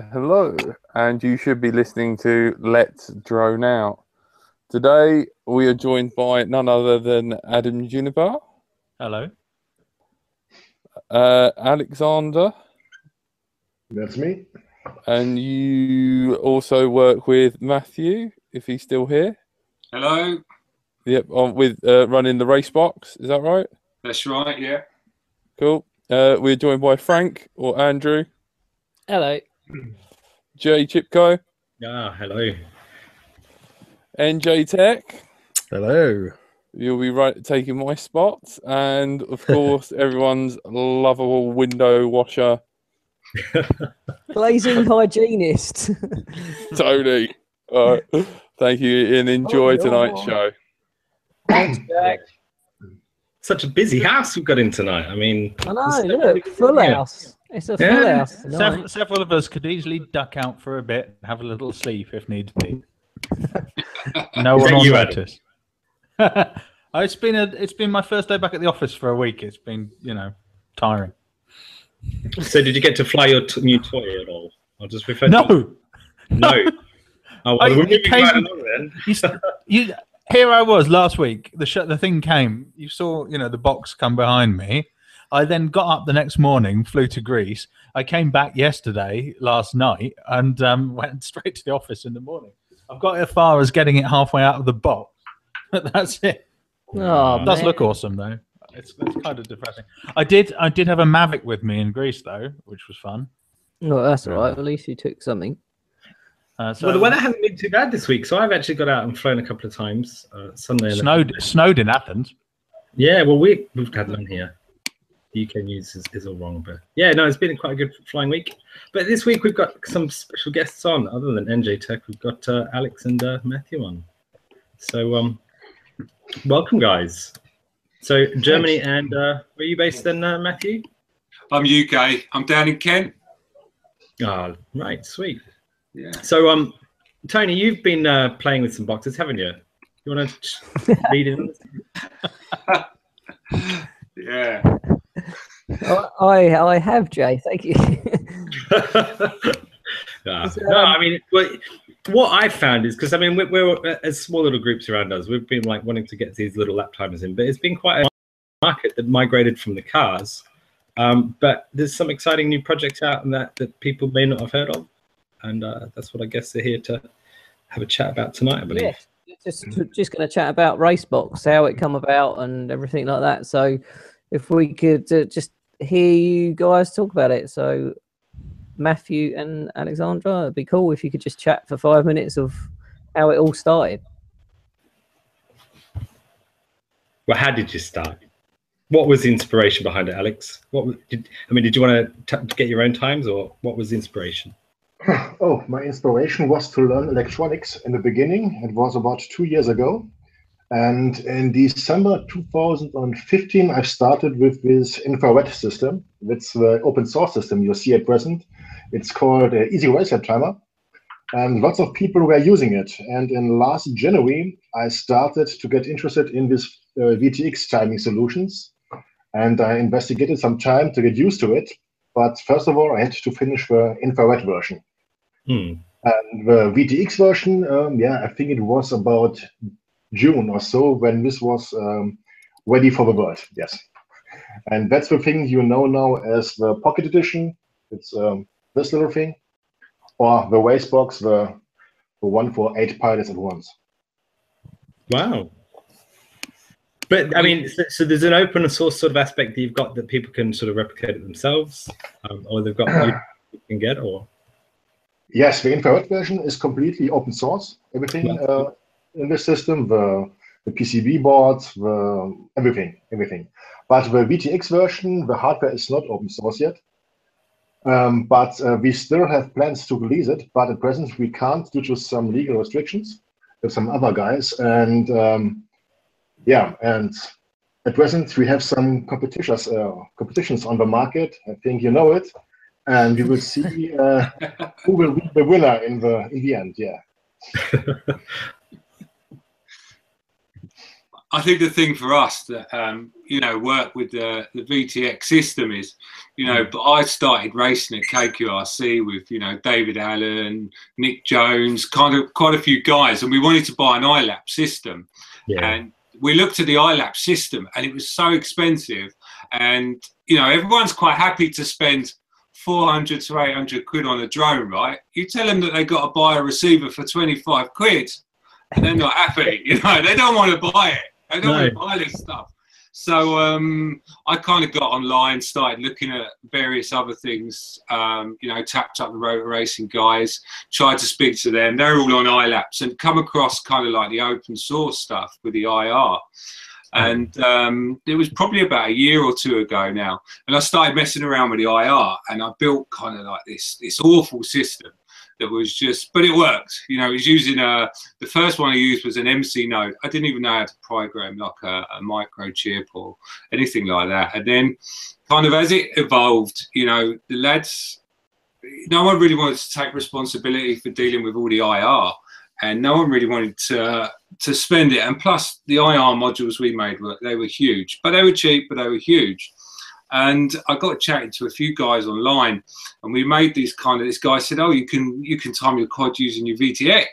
Hello, and you should be listening to Let's Drone Out. Today we are joined by none other than Adam Juniper, Hello. uh, Alexander, That's me. and you also work with Matthew, if he's still here. Hello, Yep, on with uh, running the race box. Is that right? that's right, yeah. Cool. Uh, we're joined by Frank or Andrew, Hello. Jay Chipko, Ah, hello. NJ Tech. Hello. You'll be right taking my spot, and of course, everyone's lovable window washer, Glazing hygienist. Tony. All right. Thank you, and enjoy Oh, tonight's show. Thanks, Jack. Such a busy house we've got in tonight. I mean, I know, look, full yeah. house. It's a full Yeah. house tonight. Several, several of us could easily duck out for a bit and have a little sleep if need be. no one that will you, notice. Oh, it's been a it's been my first day back at the office for a week. It's been you know tiring. so did you get to fly your t- new toy at all? I'll just refer to No, No. Oh, well, I- we're it moving came- right along then. you, you here I was last week. The sh- the thing came. You saw you know the box come behind me. I then got up the next morning, flew to Greece. I came back yesterday, last night, and um, went straight to the office in the morning. I've got as far as getting it halfway out of the box, that's it. Oh, It does man. look awesome though. It's, it's kind of depressing. I did I did have a Mavic with me in Greece though, which was fun. Oh, that's all right. At least you took something. Uh, so Well, the weather hasn't been too bad this week, so I've actually got out and flown a couple of times. Uh, Sunday. snowed snowed in Athens. Yeah, well, we, we've had none here. The UK news is, is all wrong, but yeah, no, it's been quite a good flying week. But this week we've got some special guests on, other than NJ Tech. We've got uh, Alex and uh, Matthew on. So, um, welcome, guys. So, Germany and uh, where are you based then, uh, Matthew? I'm UK. I'm down in Kent. Ah, right, sweet. Yeah. So, um, Tony, you've been uh, playing with some boxes, haven't you? You want to lead in? Yeah. I, I, I have, Jay. Thank you. no, no, um, I mean, what, what I've found is because I mean, we're, we're as small little groups around us, we've been like wanting to get these little lap timers in, but it's been quite a market that migrated from the cars. Um, but there's some exciting new projects out and that that people may not have heard of, and uh, that's what I guess they're here to have a chat about tonight. I believe. yes. Just, just going to chat about Racebox, how it come about, and everything like that. So, if we could uh, just hear you guys talk about it. So, Matthew and Alexandra, it'd be cool if you could just chat for five minutes of how it all started. Well, how did you start? What was the inspiration behind it, Alex? What did I mean? Did you want to get your own times, or what was the inspiration? Oh, my inspiration was to learn electronics in the beginning. It was about two years ago. And in December 2015, I started with this infrared system. It's the open source system you see at present. It's called uh, Easy Racer Timer. And lots of people were using it. And in last January, I started to get interested in this uh, VTX timing solutions. And I investigated some time to get used to it. But first of all, I had to finish the infrared version. Hmm. And the VTX version, um, yeah, I think it was about June or so when this was um, ready for the world. Yes. And that's the thing you know now as the Pocket Edition. It's um, this little thing, or the Racebox, the, the one for eight pilots at once. Wow. But I mean, so, so there's an open source sort of aspect that you've got that people can sort of replicate it themselves, um, or they've got you can get, or Yes, the infrared version is completely open source. Everything uh, in the system, the, the PCB boards, the everything, everything. But the VTX version, the hardware is not open source yet. Um, but uh, we still have plans to release it. But at present, we can't due to some legal restrictions with some other guys. And um, yeah, and at present, we have some competitions, uh, competitions on the market. I think you know it and we will see uh, who will be the winner in the in the end. Yeah. I think the thing for us that um, you know work with the, the VTX system is, you know, but I started racing at KQRC with you know David Allen, Nick Jones, kind of quite a few guys, and we wanted to buy an iLap system, Yeah. and we looked at the iLap system, and it was so expensive, and you know everyone's quite happy to spend. 400 to 800 quid on a drone, right? You tell them that they got to buy a receiver for 25 quid, and they're not happy. You know, they don't want to buy it. They don't want to buy this stuff. So um, I kind of got online, started looking at various other things. Um, you know, tapped up the rotor racing guys, tried to speak to them. They're all on iLaps and come across kind of like the open source stuff with the IR. And um, it was probably about a year or two ago now, and I started messing around with the IR, and I built kind of like this this awful system that was just, but it worked. You know, it was using a the first one I used was an MC node. I didn't even know how to program like a, a microchip or anything like that. And then, kind of as it evolved, you know, the lads, no one really wanted to take responsibility for dealing with all the IR, and no one really wanted to to spend it. And plus, the IR modules we made were they were huge, but they were cheap, but they were huge. And I got chatting to a few guys online, and we made these kind of. This guy said, "Oh, you can you can time your quad using your VTX."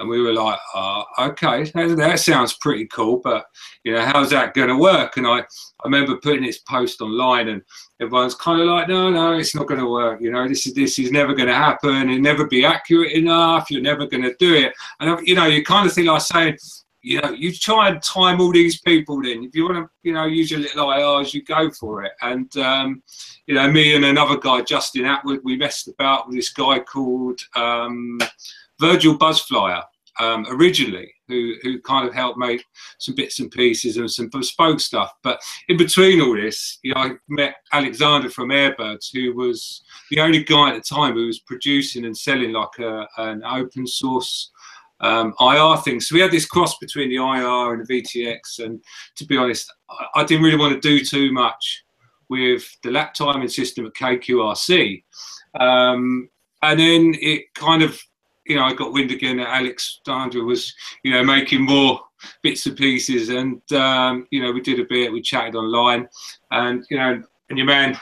And we were like, uh, okay, that, that sounds pretty cool, but you know, how's that going to work? And I, I remember putting this post online, and everyone's kind of like, no, no, it's not going to work. You know, this is this is never going to happen. It'll never be accurate enough. You're never going to do it. And you know, you kind of think like saying, you know, you try and time all these people. Then, if you want to, you know, use your little IRs, you go for it. And um, you know, me and another guy, Justin Atwood, we messed about with this guy called um, Virgil Buzzflyer um, originally, who who kind of helped make some bits and pieces and some bespoke stuff. But in between all this, you know, I met Alexander from Airbirds, who was the only guy at the time who was producing and selling like a, an open source um, IR thing. So we had this cross between the IR and the VTX. And to be honest, I, I didn't really want to do too much with the lap timing system at KQRC. Um, and then it kind of, you know, I got wind again that Alex Dandra was, you know, making more bits and pieces. And, um, you know, we did a bit, we chatted online. And, you know, and your man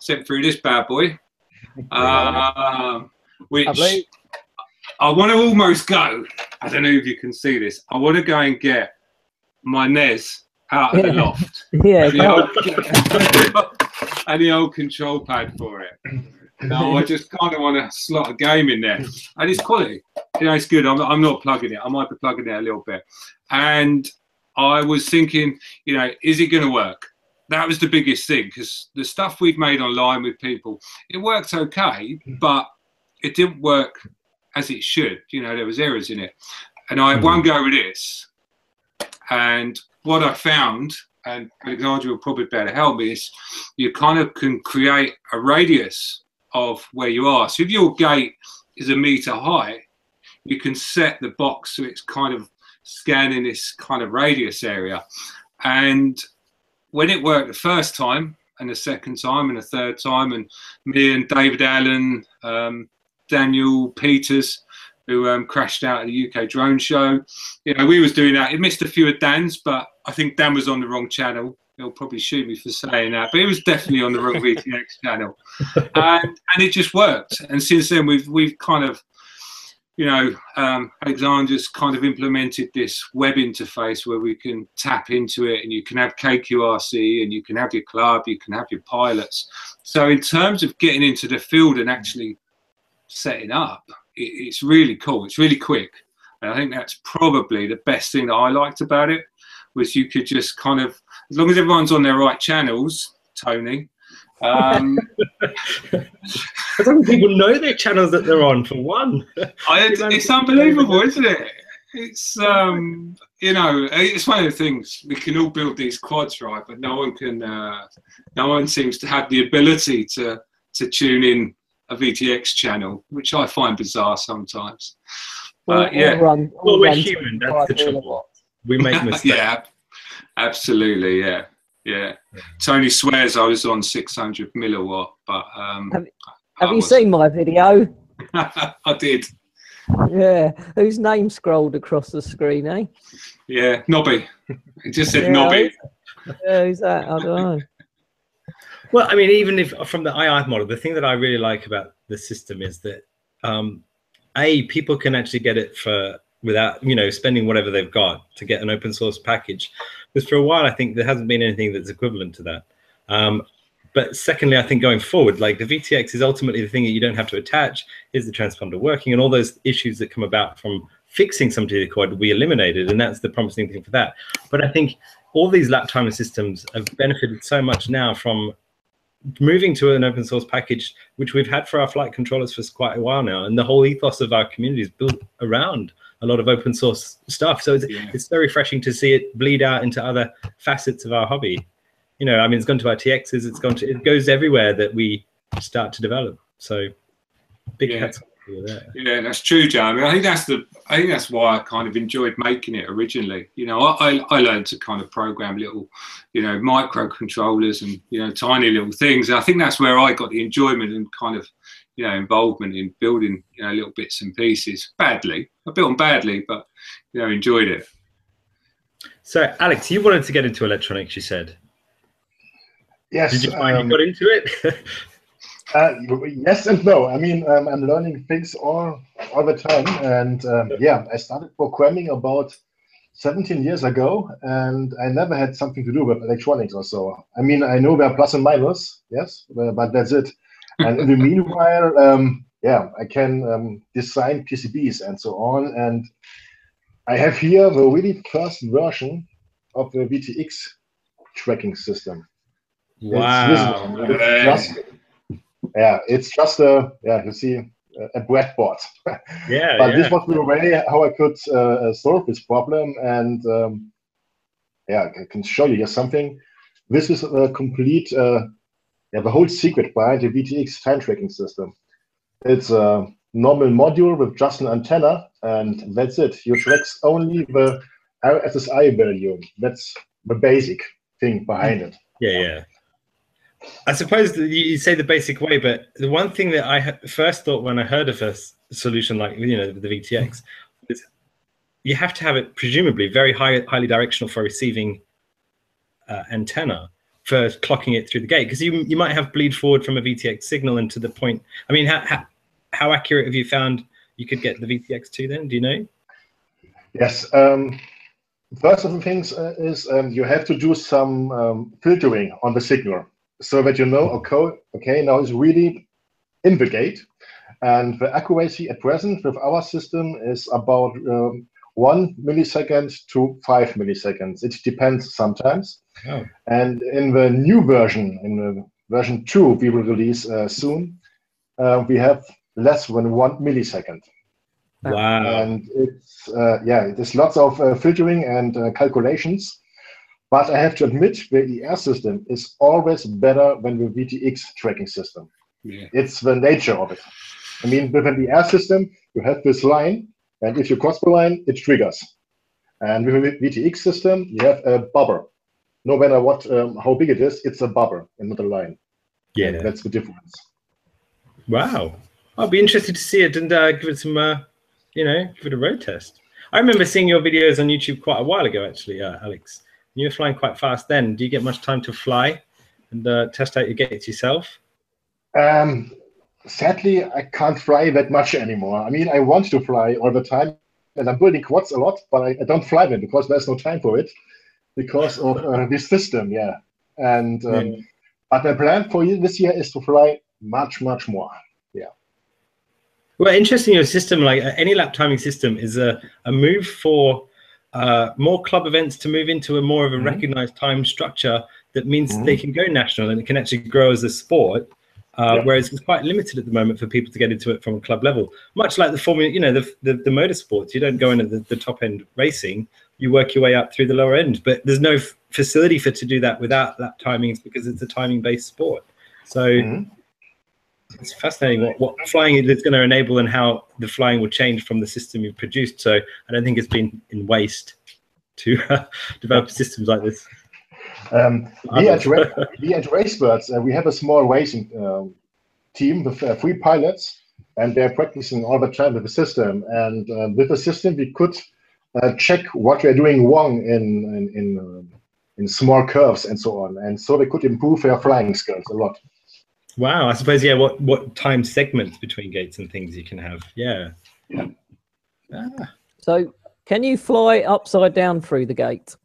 sent through this bad boy, um, which. I want to almost go. I don't know if you can see this. I want to go and get my NES out of the loft Yeah, and the, old, and the old control pad for it. No, I just kind of want to slot a game in there, and it's quality. You know, it's good. I'm, I'm not plugging it. I might be plugging it a little bit, and I was thinking, you know, is it going to work? That was the biggest thing because the stuff we've made online with people, it worked okay, but it didn't work as it should. You know, there was errors in it, and I had one go with this, and what I found, and Alexandra will probably better help me, is you kind of can create a radius of where you are. So if your gate is a meter high, you can set the box so it's kind of scanning this kind of radius area. And when it worked the first time, and the second time, and the third time, and me and David Allen, um, Daniel Peters, who um, crashed out at the UK drone show, you know, we was doing that. It missed a few of Dan's, but I think Dan was on the wrong channel. He'll probably shoot me for saying that, but it was definitely on the wrong VTX channel, and and it just worked. And since then, we've we've kind of, you know, um, Alexander's kind of implemented this web interface where we can tap into it, and you can have KQRC, and you can have your club, you can have your pilots. So in terms of getting into the field and actually setting up, it, it's really cool. It's really quick. And I think that's probably the best thing that I liked about it was you could just kind of, as long as everyone's on their right channels, Tony. Um, I don't think people know their channels that they're on, for one. I, it's unbelievable, isn't it? It's um, you know, it's one of the things we can all build these quads, right? But no one can, uh, no one seems to have the ability to to tune in a VTX channel, which I find bizarre sometimes. Or, Uh, yeah. or run, or Well, we're human, that's the trouble. We make mistakes. yeah, absolutely. Yeah, yeah. Tony swears I was on 600 milliwatt, but um, Have Have you was- seen my video? I did. Yeah, whose name scrolled across the screen, eh? Yeah, Nobby. It just said Yeah, Nobby. Yeah, who's that? I don't know. Well, I mean, even if from the II model, the thing that I really like about the system is that um, a people can actually get it for without you know spending whatever they've got to get an open source package. Because for a while, I think there hasn't been anything that's equivalent to that. Um, but secondly, I think going forward, like the VTX is ultimately the thing that you don't have to attach. Is the transponder working, and all those issues that come about from fixing some of the will be eliminated, and that's the promising thing for that. But I think all these lap timer systems have benefited so much now from moving to an open source package, which we've had for our flight controllers for quite a while now, and the whole ethos of our community is built around a lot of open source stuff. So it's, Yeah. it's so refreshing to see it bleed out into other facets of our hobby. You know, I mean, it's gone to our TXs, it's gone to, it goes everywhere that we start to develop. So big Yeah. hats off to you there. Yeah, that's true, Jeremy. I think that's the. I think that's why I kind of enjoyed making it originally. You know, I, I, I learned to kind of program little, you know, microcontrollers and you know tiny little things. And I think that's where I got the enjoyment and kind of, you know, involvement in building you know little bits and pieces. Badly, I built them badly, but you know, enjoyed it. So, Alex, you wanted to get into electronics, you said. Yes. Did you find um, you got into it? Uh, yes and no. I mean, um, I'm learning things all all the time, and um, yeah, I started programming about 17 years ago, and I never had something to do with electronics or so. I mean, I know there are plus and minus, yes, but that's it. And in the meanwhile, um, yeah, I can um, design PCBs and so on. And I have here the really first version of the VTX tracking system. Wow. Visible. It's just, yeah, it's just a yeah. You see a- breadboard. Yeah. but yeah. this was the way how I could uh, uh, solve this problem, and um, yeah, I can show you here something. This is a complete, uh, yeah, the whole secret behind the VTX time tracking system. It's a normal module with just an antenna, and that's it. You track only the RSSI value. That's the basic thing behind it. Yeah, yeah. I suppose you say the basic way, but the one thing that I first thought when I heard of a solution like you know the VTX is you have to have it presumably very high, highly directional for receiving uh, antenna for clocking it through the gate because you you might have bleed forward from a VTX signal into the point. I mean, how, how, how accurate have you found you could get the VTX to then? Do you know? Yes. Um, first of the things uh, is um, you have to do some um, filtering on the signal so that you know, okay, okay, now it's really in the gate. And the accuracy at present with our system is about um, one millisecond to five milliseconds. It depends sometimes. Oh. And in the new version, in the version two, we will release uh, soon, uh, we have less than one millisecond Wow. and it's uh, yeah, there's lots of uh, filtering and uh, calculations. But I have to admit, the ER system is always better than the VTX tracking system. Yeah. It's the nature of it. I mean, with an ER system, you have this line, and if you cross the line, it triggers. And with a VTX system, you have a bubble. No matter what, um, how big it is, it's a bubble and not a line. yeah. And that's the difference. Wow. I'll be interested to see it and uh, give it some, uh, you know, give it a road test. I remember seeing your videos on YouTube quite a while ago, actually, uh, Alex. You were flying quite fast then. Do you get much time to fly and uh, test out your gates yourself? Um, sadly, I can't fly that much anymore. I mean, I want to fly all the time, and I'm building quads a lot, but I, I don't fly them because there's no time for it because of uh, this system. Yeah, and um, Yeah. but my plan for you this year is to fly much, much more. Yeah well, interesting. Your system, like any lap timing system, is a, a move for uh, more club events to move into a more of a Mhm. recognized time structure that means Mhm. they can go national and it can actually grow as a sport. Uh, Yeah. Whereas it's quite limited at the moment for people to get into it from a club level. Much like the formula, you know, the the, the motorsports, you don't go in at the, the top end racing, you work your way up through the lower end. But there's no f- facility for to do that without lap timings because it's a timing based sport. So Mhm. It's fascinating what, what flying is going to enable and how the flying will change from the system you've produced. So I don't think it's been in waste to uh, develop systems like this. Um, we, at, we at Racebirds, uh, we have a small racing um, team with uh, three pilots, and they're practicing all the time with the system. And uh, with the system, we could uh, check what we're doing wrong in in in, uh, in small curves and so on. And so they could improve their flying skills a lot. Wow, I suppose yeah. What what time segments between gates and things you can have? Yeah. Yeah. Ah, So, can you fly upside down through the gate?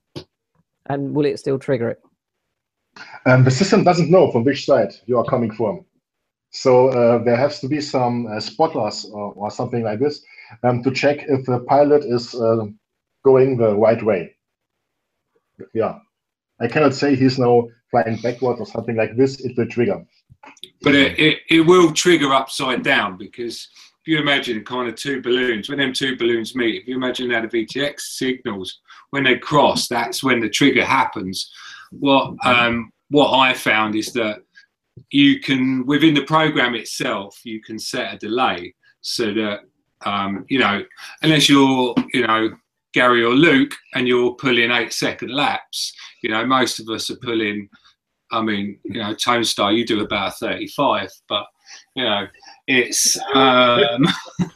And will it still trigger it? Um, the system doesn't know from which side you are coming from. So uh, there has to be some uh, spotters or, or something like this um, to check if the pilot is uh, going the right way. Yeah, I cannot say he's now flying backwards or something like this. It will trigger. But it, it, it will trigger upside down because if you imagine kind of two balloons, when them two balloons meet, if you imagine that the VTX signals, when they cross, that's when the trigger happens. What um, what I found is that you can within the program itself, you can set a delay so that um, you know, unless you're you know Gary or Luke and you're pulling eight second laps, you know, most of us are pulling. I mean, you know, Tone Star, you do about 35, but you know, it's um,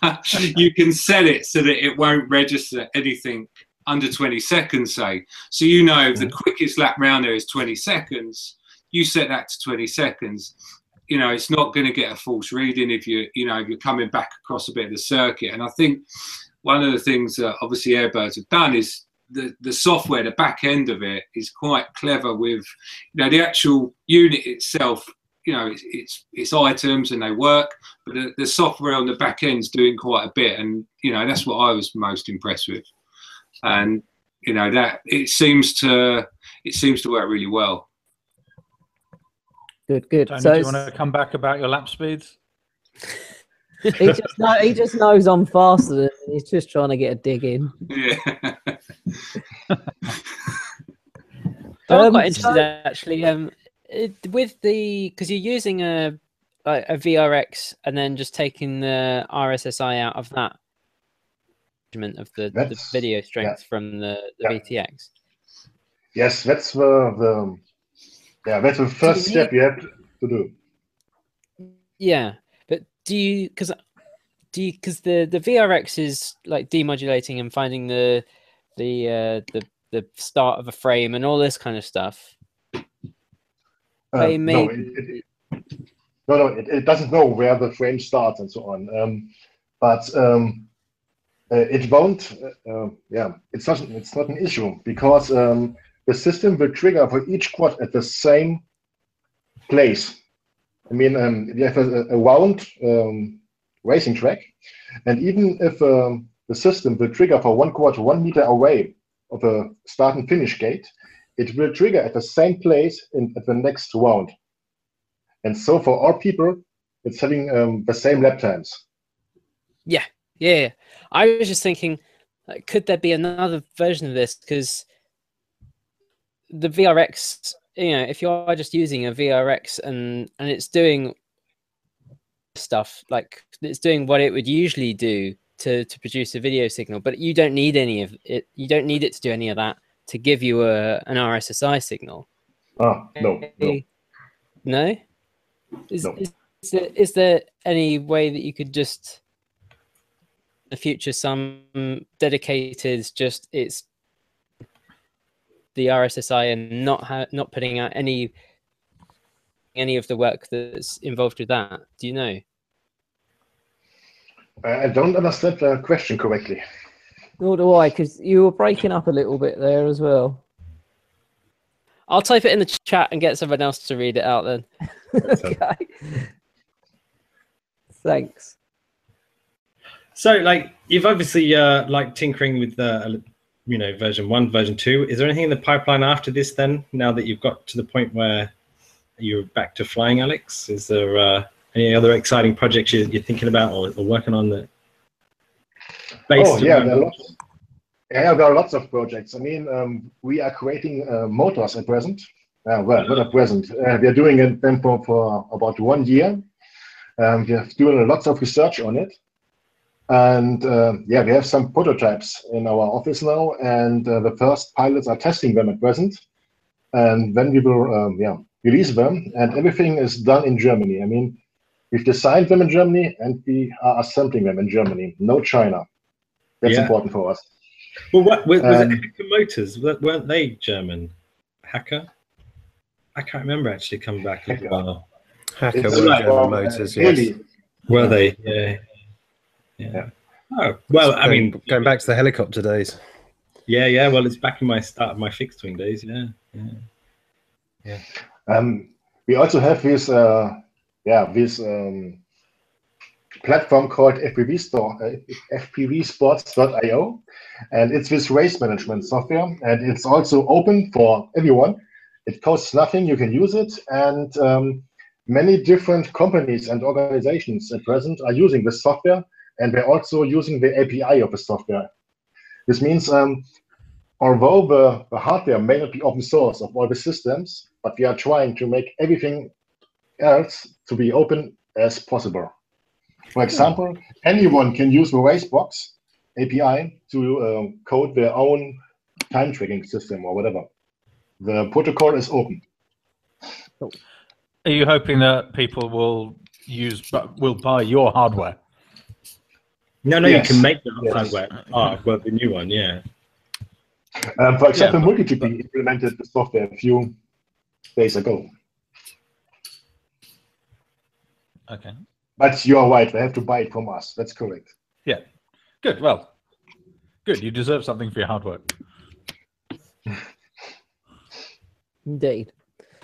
you can set it so that it won't register anything under 20 seconds, say. So you know the quickest lap round there is 20 seconds, you set that to 20 seconds. You know, it's not going to get a false reading if you, you know, if you're coming back across a bit of the circuit. And I think one of the things that obviously Airbirds have done is the, the software, the back end of it is quite clever with, you know, the actual unit itself, you know, it's, it's, it's items and they work, but the, the software on the back end's doing quite a bit. And, you know, that's what I was most impressed with. And, you know, that it seems to, it seems to work really well. Good, good. Tony, so do you want to come back about your lap speeds? he just know, he just knows I'm faster than him. He's just trying to get a dig in. Yeah. I'm Um, quite interested so- actually. Um, it, with the because you're using a like a VRX and then just taking the RSSI out of that measurement of the, the video strength from the, the Yeah. VTX. Yes, that's the, the yeah, that's the first you step you have to do. Yeah, but do you because do you because the the VRX is like demodulating and finding the the uh, the the start of a frame and all this kind of stuff. Uh, They no, it, it, no, no, it, it doesn't know where the frame starts and so on. Um, but um, uh, it won't. Uh, uh, yeah, it's not. It's not an issue because um, the system will trigger for each quad at the same place. I mean, um, you have a, a round um, racing track, and even if um, the system will trigger for one quarter one meter away of a start and finish gate, it will trigger at the same place in at the next round. And so for all people, it's having um, the same lap times. Yeah, yeah, I was just thinking, could there be another version of this? Because the VRX, you know, if you are just using a VRX and and it's doing stuff like it's doing what it would usually do to to produce a video signal, but you don't need any of it. You don't need it to do any of that to give you a an RSSI signal. Ah, no, no. No? Is, No. is, is, there, is there any way that you could just in the future some dedicated just it's the RSSI and not not putting out any any of the work that's involved with that? Do you know? I I don't understand the question correctly. Nor do I, because you were breaking up a little bit there as well. I'll type it in the chat and get someone else to read it out then. okay. Thanks. So, like, you've obviously uh, like tinkering with the, you know, version one, version two. Is there anything in the pipeline after this? Then, now that you've got to the point where you're back to flying, Alex, is there uh, any other exciting projects you, you're thinking about or, or working on that? Oh yeah, there are lots. Yeah, there are lots of projects. I mean, um, we are creating uh, motors at present. Uh, well, not at present. Uh, we are doing it then for, for about one year. Um, we are doing lots of research on it. And uh, yeah, we have some prototypes in our office now, and uh, the first pilots are testing them at present. And then we will um, yeah release them, and everything is done in Germany. I mean, We've designed them in Germany and we are assembling them in Germany. No China. That's Yeah. important for us. Well, what was, was Um, it Hacker Motors? Weren't they German? Hacker? I can't remember actually coming back as Hacker. well. Hacker It's were like, General um, uh, Motors, yes. really, Were they? Yeah. Yeah. Yeah. Oh well, I Going- mean, going back to the helicopter days. yeah, yeah. Well, it's back in my start of my fixed wing days. Yeah, yeah. Um, we also have this, uh, yeah, this um, platform called FPV Store, uh, FPVSports.io, and it's this race management software, and it's also open for everyone. It costs nothing; you can use it, and um, many different companies and organizations at present are using this software, and they're also using the API of the software. This means um, although the, the hardware may not be open source of all the systems, but we are trying to make everything else to be open as possible. For example, anyone can use the Racebox API to uh, code their own time tracking system or whatever. The protocol is open. Are you hoping that people will use will buy your hardware? No, no, Yes. you can make the Yes. hardware. Oh, well, the new one, yeah. Um, for example, but- MultiGP implemented the software a few days ago. Okay. But you are right, they have to buy it from us. That's correct. Yeah. Good. Well, good. You deserve something for your hard work. Indeed.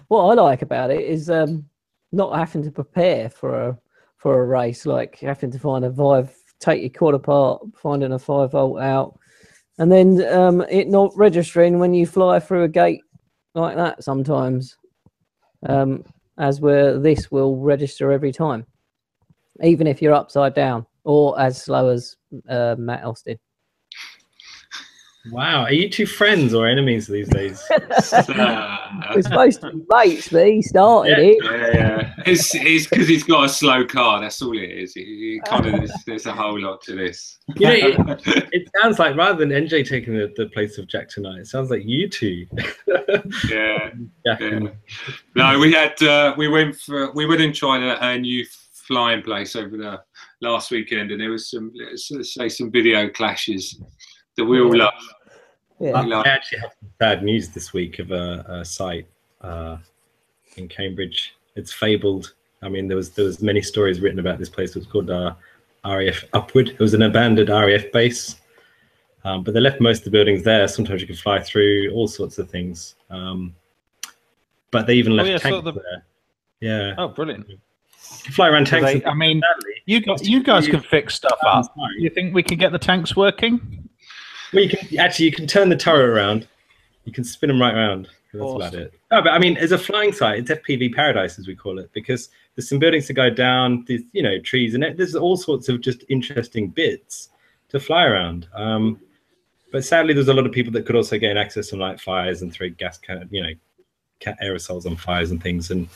What I like about it is um, not having to prepare for a for a race, like having to find a five, take your quad apart, finding a five volt out, and then um, it not registering when you fly through a gate like that sometimes. Um, as where this will register every time, even if you're upside down or as slow as uh, Matt Austin. Wow, are you two friends or enemies these days? Uh, We're supposed to be mates, but he started Yeah. it. yeah, yeah. It's it's because he's got a slow car. That's all it is. It, it kind of there's, there's a whole lot to this. You know, it, it sounds like rather than NJ taking the, the place of Jack tonight, it sounds like you two. yeah. Jack Yeah. No, we had uh, we went for we went and tried a, a new flying place over the last weekend, and there was some let's say some video clashes that we all love. Yeah. We I actually have bad news this week of a, a site uh, in Cambridge. It's fabled. I mean, there was there was many stories written about this place. It was called uh, RAF Upwood. It was an abandoned RAF base, um, but they left most of the buildings there. Sometimes you can fly through all sorts of things. Um, but they even Oh, left yeah, tanks the- there. Yeah, Oh, brilliant. you can fly around tanks. They- I mean, sadly, you guys, you guys can fix stuff up. Sorry. You think we can get the tanks working? Well, you can actually you can turn the turret around. You can spin them right around. That's about it. No, but I mean, as a flying site, it's FPV paradise as we call it because there's some buildings to go down. There's you know trees and there's all sorts of just interesting bits to fly around. Um, but sadly, there's a lot of people that could also gain access to light fires and throw gas can you know cat aerosols on fires and things and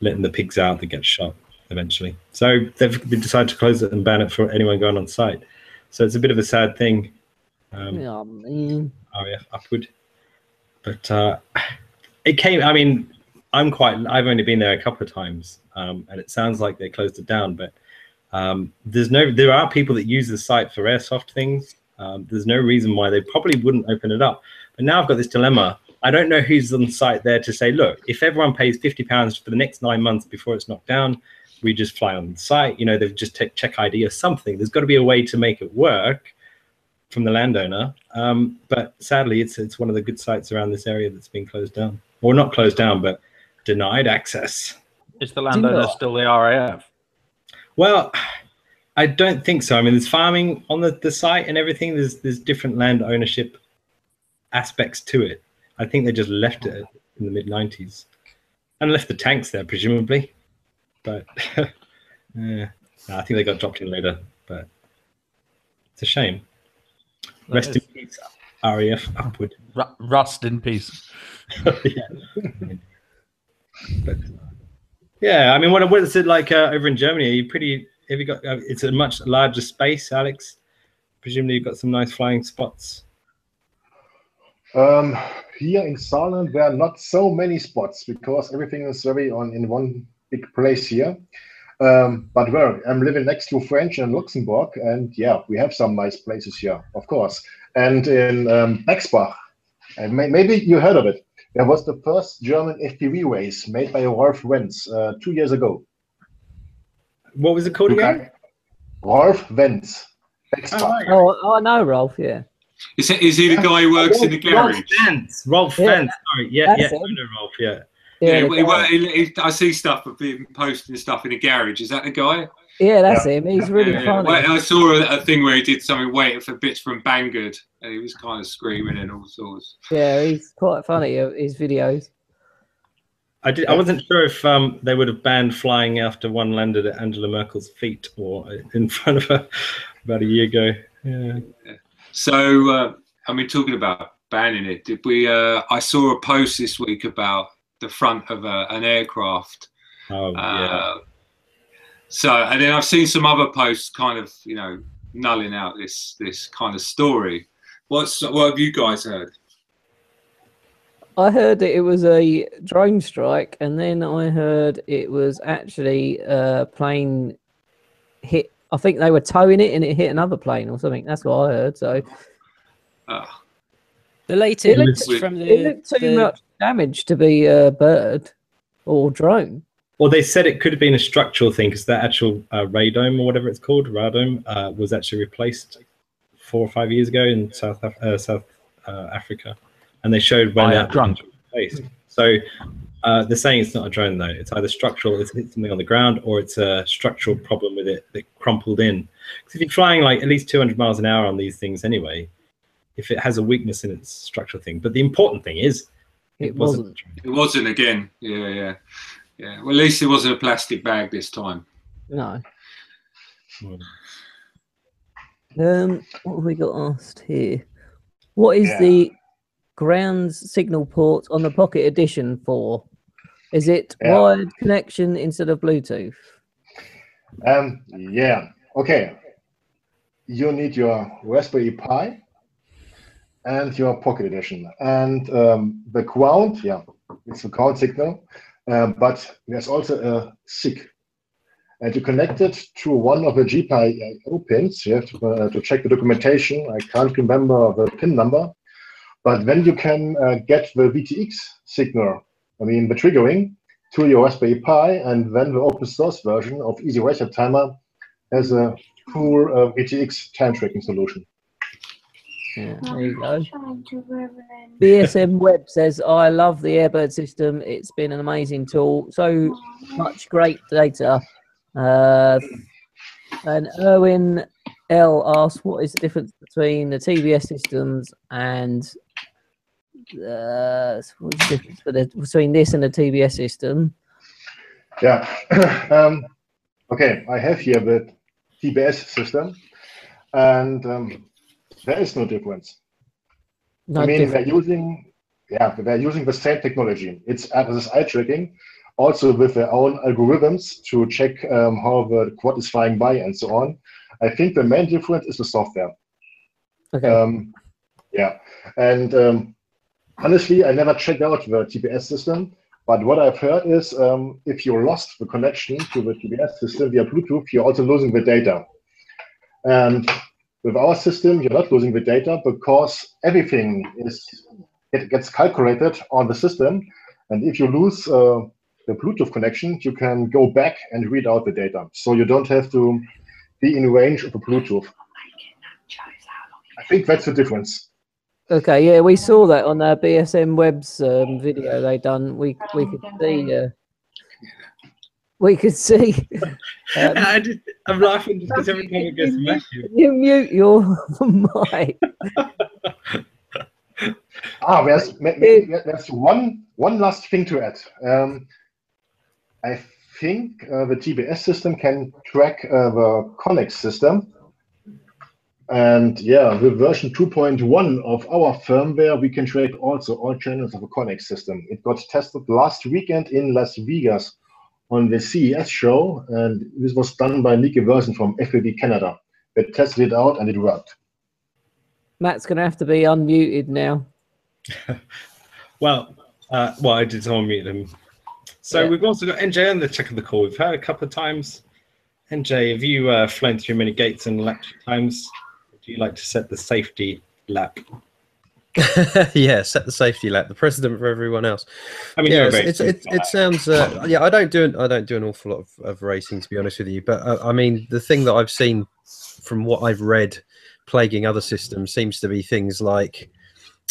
letting the pigs out that get shot eventually. So they've decided to close it and ban it for anyone going on site. So it's a bit of a sad thing. Um, Oh, man. RAF Upwood. But uh, it came. I mean, I'm quite. I've only been there a couple of times, um, and it sounds like they closed it down. But um, there's no. There are people that use the site for airsoft things. Um, there's no reason why they probably wouldn't open it up. But now I've got this dilemma. I don't know who's on site there to say, look, if everyone pays fifty pounds for the next nine months before it's knocked down, we just fly on the site. You know, they've just take check ID or something. There's got to be a way to make it work from the landowner. Um, but sadly, it's it's one of the good sites around this area that's been closed down, or not closed down, but denied access. Is the landowner still the RAF? Well, I don't think so. I mean, there's farming on the, the site and everything. There's there's different land ownership aspects to it. I think they just left it in the mid '90s and left the tanks there, presumably. But yeah, no, I think they got dropped in later. But it's a shame. That Rest in peace, RAF Upwood. Ru- rust in peace. yeah. But, yeah, I mean, what what is it like uh, over in Germany? Are you pretty? Have you got? Uh, it's a much larger space, Alex. Presumably, you've got some nice flying spots. Um, here in Saarland, there are not so many spots because everything is very on in one big place here. Um, but well, I'm living next to French and Luxembourg, and yeah, we have some nice places here, of course. And in um, Bexbach, and may, maybe you heard of it. There was the first German FPV race made by Rolf Wenz uh, two years ago. What was it called again? Rolf Wenz. Bexbach. Oh, right. Oh, I know Rolf. Yeah. Is, it, is he the guy who works in the gallery? Rolf garage? Fence. Rolf Yeah. Fence. Sorry. Yeah, That's yeah. him. I know Rolf. Yeah. Yeah, the he, he, he, I see stuff of him posting stuff in a garage. Is that the guy? yeah, that's him. He's really Yeah, funny. Well, I saw a, a thing where he did something waiting for bits from Banggood, and he was kind of screaming and all sorts. Yeah, he's quite funny. uh, His videos. I did. I wasn't sure if um, they would have banned flying after one landed at Angela Merkel's feet or in front of her about a year ago. Yeah. So, uh, I mean, talking about banning it, did we? Uh, I saw a post this week about the front of a, an aircraft. Oh yeah. Uh, so, and then I've seen some other posts, kind of, you know, nulling out this this kind of story. What's what have you guys heard? I heard that it was a drone strike, and then I heard it was actually a plane hit. I think they were towing it, and it hit another plane or something. That's what I heard. So Uh, The it latest looked, from the, it looked too the- much damage to be a bird or drone. Well, they said it could have been a structural thing because that actual uh, radome or whatever it's called, radome, uh, was actually replaced four or five years ago in South Af- uh, South uh, Africa, and they showed when that drunk. was replaced. So uh, they're saying it's not a drone though; it's either structural, it's hit something on the ground, or it's a structural problem with it that crumpled in. Because if you're flying like at least 200 miles an hour on these things anyway, if it has a weakness in its structural thing, but the important thing is It a wasn't. drone. it wasn't again. Yeah, yeah, yeah. Well, at least it wasn't a plastic bag this time. No. Um, what have we got asked here? What is Yeah. the ground signal port on the Pocket Edition for? Is it Yeah. wired connection instead of Bluetooth? Um, yeah. Okay. You need your Raspberry Pi and your Pocket Edition. And um, the ground, yeah, it's a ground signal, um, but there's also a SIG. And you connect it to one of the GPIO pins. You have to, uh, to check the documentation. I can't remember the pin number. But then you can uh, get the VTX signal, I mean, the triggering, to your Raspberry Pi, and then the open source version of Easy Timer has a full uh, VTX time tracking solution. Yeah, there you go. Trying to ruin. BSM Web says, I love the Airbird system. It's been an amazing tool. So much great data. Uh, and Erwin L asks, what is the difference between the TBS systems and uh, what's the difference for the- between this and the TBS system? Yeah. um, okay, I have here the TBS system, and um, there is no difference. No I mean, difference. they're using, yeah, they're using the same technology. It's RSSI tracking, also with their own algorithms to check um, how the quad is flying by and so on. I think the main difference is the software. Okay. Um, yeah, and um, honestly, I never checked out the TBS system, but what I've heard is um, if you lost the connection to the TBS system via Bluetooth, you're also losing the data. And with our system, you're not losing the data because everything is it gets calculated on the system, and if you lose uh, the Bluetooth connection, you can go back and read out the data. So you don't have to be in range of a Bluetooth. I think that's the difference. Okay, yeah, we saw that on uh, BSM Web's um, video they done. We we could see. Uh, we could see. um, I just, I'm laughing just because every time it goes to Matthew. you mute your mic. Ah, there's ma- ma- there's one one last thing to add. Um, I think uh, the TBS system can track uh, the Connex system, and yeah, with version 2.1 of our firmware, we can track also all channels of a Connex system. It got tested last weekend in Las Vegas on the CES show, and this was done by Nicky Version from FAB Canada. They tested it out and it worked. Matt's gonna have to be unmuted now. Well, uh, well, I did someone mute him. So Yeah. we've also got NJ on the check of the call. We've heard a couple of times. NJ, have you uh, flown through many gates and lap times? Do you like to set the safety lap? yeah, set the safety lap, the precedent for everyone else. I mean, yeah, it's, it's, it, it sounds. Uh, yeah, I don't do an, I don't do an awful lot of, of racing to be honest with you, but uh, I mean the thing that I've seen from what I've read plaguing other systems seems to be things like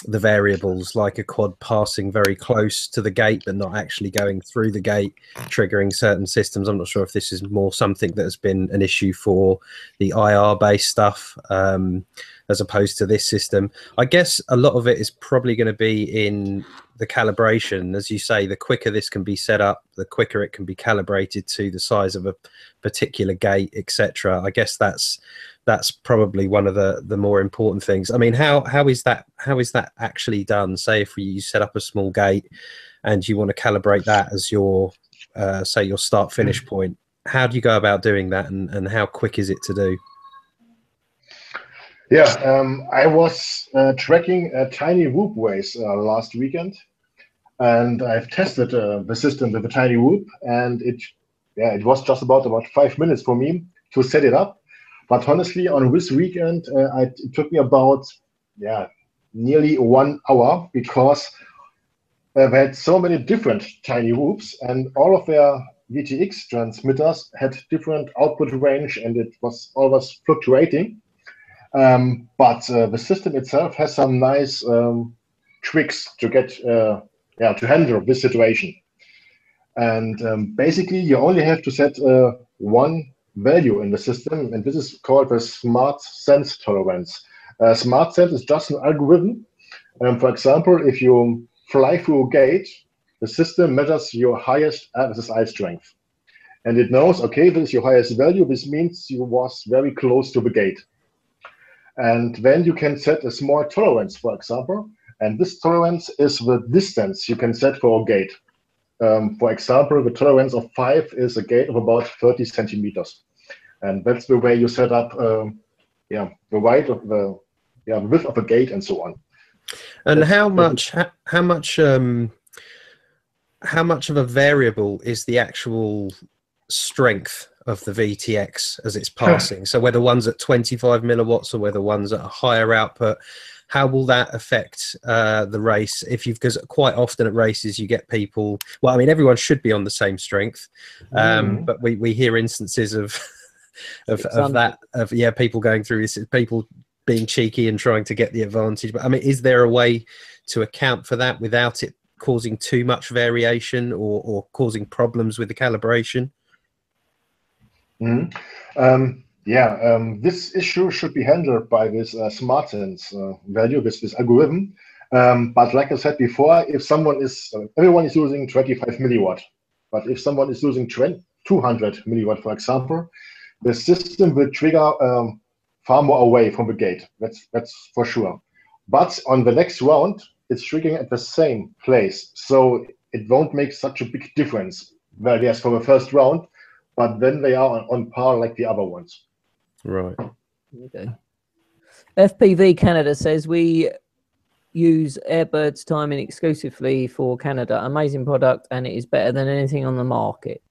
the variables like a quad passing very close to the gate but not actually going through the gate triggering certain systems i'm not sure if this is more something that has been an issue for the ir based stuff um, as opposed to this system. I guess a lot of it is probably going to be in the calibration. As you say the quicker this can be set up the quicker it can be calibrated to the size of a particular gate etc i guess that's that's probably one of the the more important things. I mean how how is that how is that actually done? Say if you set up a small gate and you want to calibrate that as your uh, say your start finish point how do you go about doing that and, and how quick is it to do Yeah, um, I was uh, tracking a tiny whoop uh, last weekend, and I've tested uh, the system with a tiny whoop, and it, yeah, it was just about about five minutes for me to set it up. But honestly, on this weekend, uh, I, it took me about yeah nearly one hour because they had so many different tiny whoops, and all of their VTX transmitters had different output range, and it was always fluctuating. Um, but uh, the system itself has some nice um, tricks to get, uh, yeah, to handle this situation. And um, basically, you only have to set uh, one value in the system, and this is called the smart sense tolerance. Smart sense is just an algorithm. Um, for example, if you fly through a gate, the system measures your highest RSSI strength. And it knows, okay, this is your highest value. This means you was very close to the gate. And then you can set a small tolerance, for example. And this tolerance is the distance you can set for a gate. Um, for example, the tolerance of five is a gate of about 30 centimeters. And that's the way you set up um, yeah, the width of the yeah, the width of a gate and so on. and That's- how much how, how much um how much of a variable is the actual strength of the VTX as it's passing? so whether one's at 25 milliwatts or whether one's at a higher output, how will that affect uh, the race? If you've because quite often at races you get people. Well, I mean everyone should be on the same strength, um, Mhm. but we we hear instances of of, of that of yeah people going through this people being cheeky and trying to get the advantage. But I mean, is there a way to account for that without it causing too much variation or, or causing problems with the calibration? Mhm. Um, yeah, um, this issue should be handled by this uh, smart sense uh, value, this, this algorithm. Um, but like I said before, if someone is, uh, everyone is using 25 milliwatt, but if someone is using 20, 200 milliwatt, for example, the system will trigger um, far more away from the gate. That's that's for sure. But on the next round, it's triggering at the same place, so it won't make such a big difference. Yes, for the first round, but then they are on, on par like the other ones. Right. Okay. FPV Canada says we use Airbirds timing exclusively for Canada. Amazing product, and it is better than anything on the market.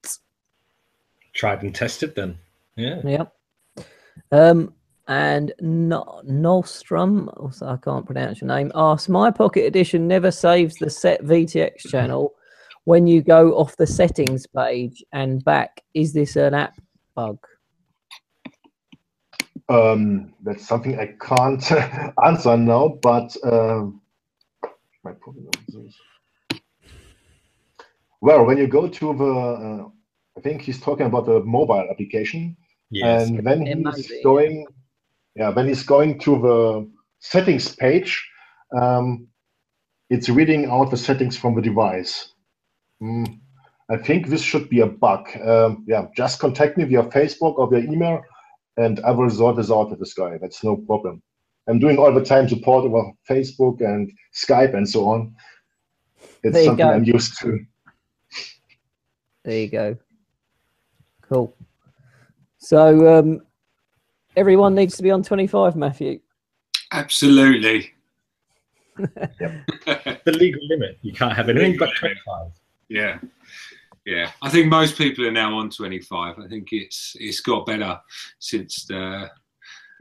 Tried and tested then. Yeah. Yep. Um, and no- Nostrum, also I can't pronounce your name, asks My Pocket Edition never saves the set VTX channel when you go off the settings page and back. Is this an app bug? Um, that's something I can't answer now, but um, my problem is- well, when you go to the, uh, I think he's talking about the mobile application, Yes. and then he's be. going, yeah, when he's going to the settings page, um, it's reading out the settings from the device. Mm, I think this should be a bug. Um, yeah, just contact me via Facebook or via email, and I will sort this out with this guy. That's no problem. I'm doing all the time support over Facebook and Skype and so on. It's There something go. I'm used to. There you go. Cool. So um, everyone needs to be on 25, Matthew. Absolutely. The legal limit. You can't have anything but 25. Yeah. Yeah, I think most people are now on 25. I think it's it's got better since the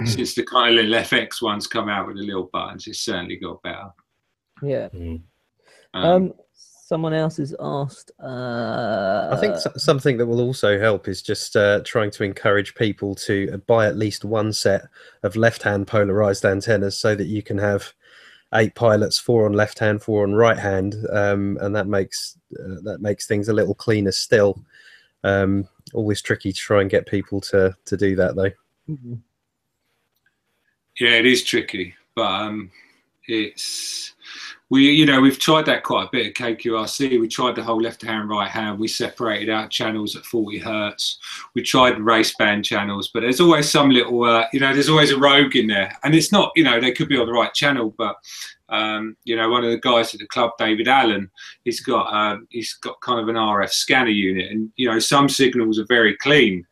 since the kind of little FX ones come out with the little buttons. It's certainly got better. Yeah. Mm. Um, Um, someone else has asked. Uh, I think so- something that will also help is just uh, trying to encourage people to buy at least one set of left-hand polarized antennas so that you can have eight pilots, four on left hand, four on right hand, um, and that makes uh, that makes things a little cleaner still. Um, always tricky to try and get people to to do that though. Mhm. Yeah, it is tricky, but um, it's we you know we've tried that quite a bit at KQRC. We tried the whole left hand, right hand. We separated out channels at 40 hertz. We tried race band channels, but there's always some little uh, you know there's always a rogue in there, and it's not you know they could be on the right channel, but um, you know one of the guys at the club, David Allen, he's got um, he's got kind of an RF scanner unit, and you know some signals are very clean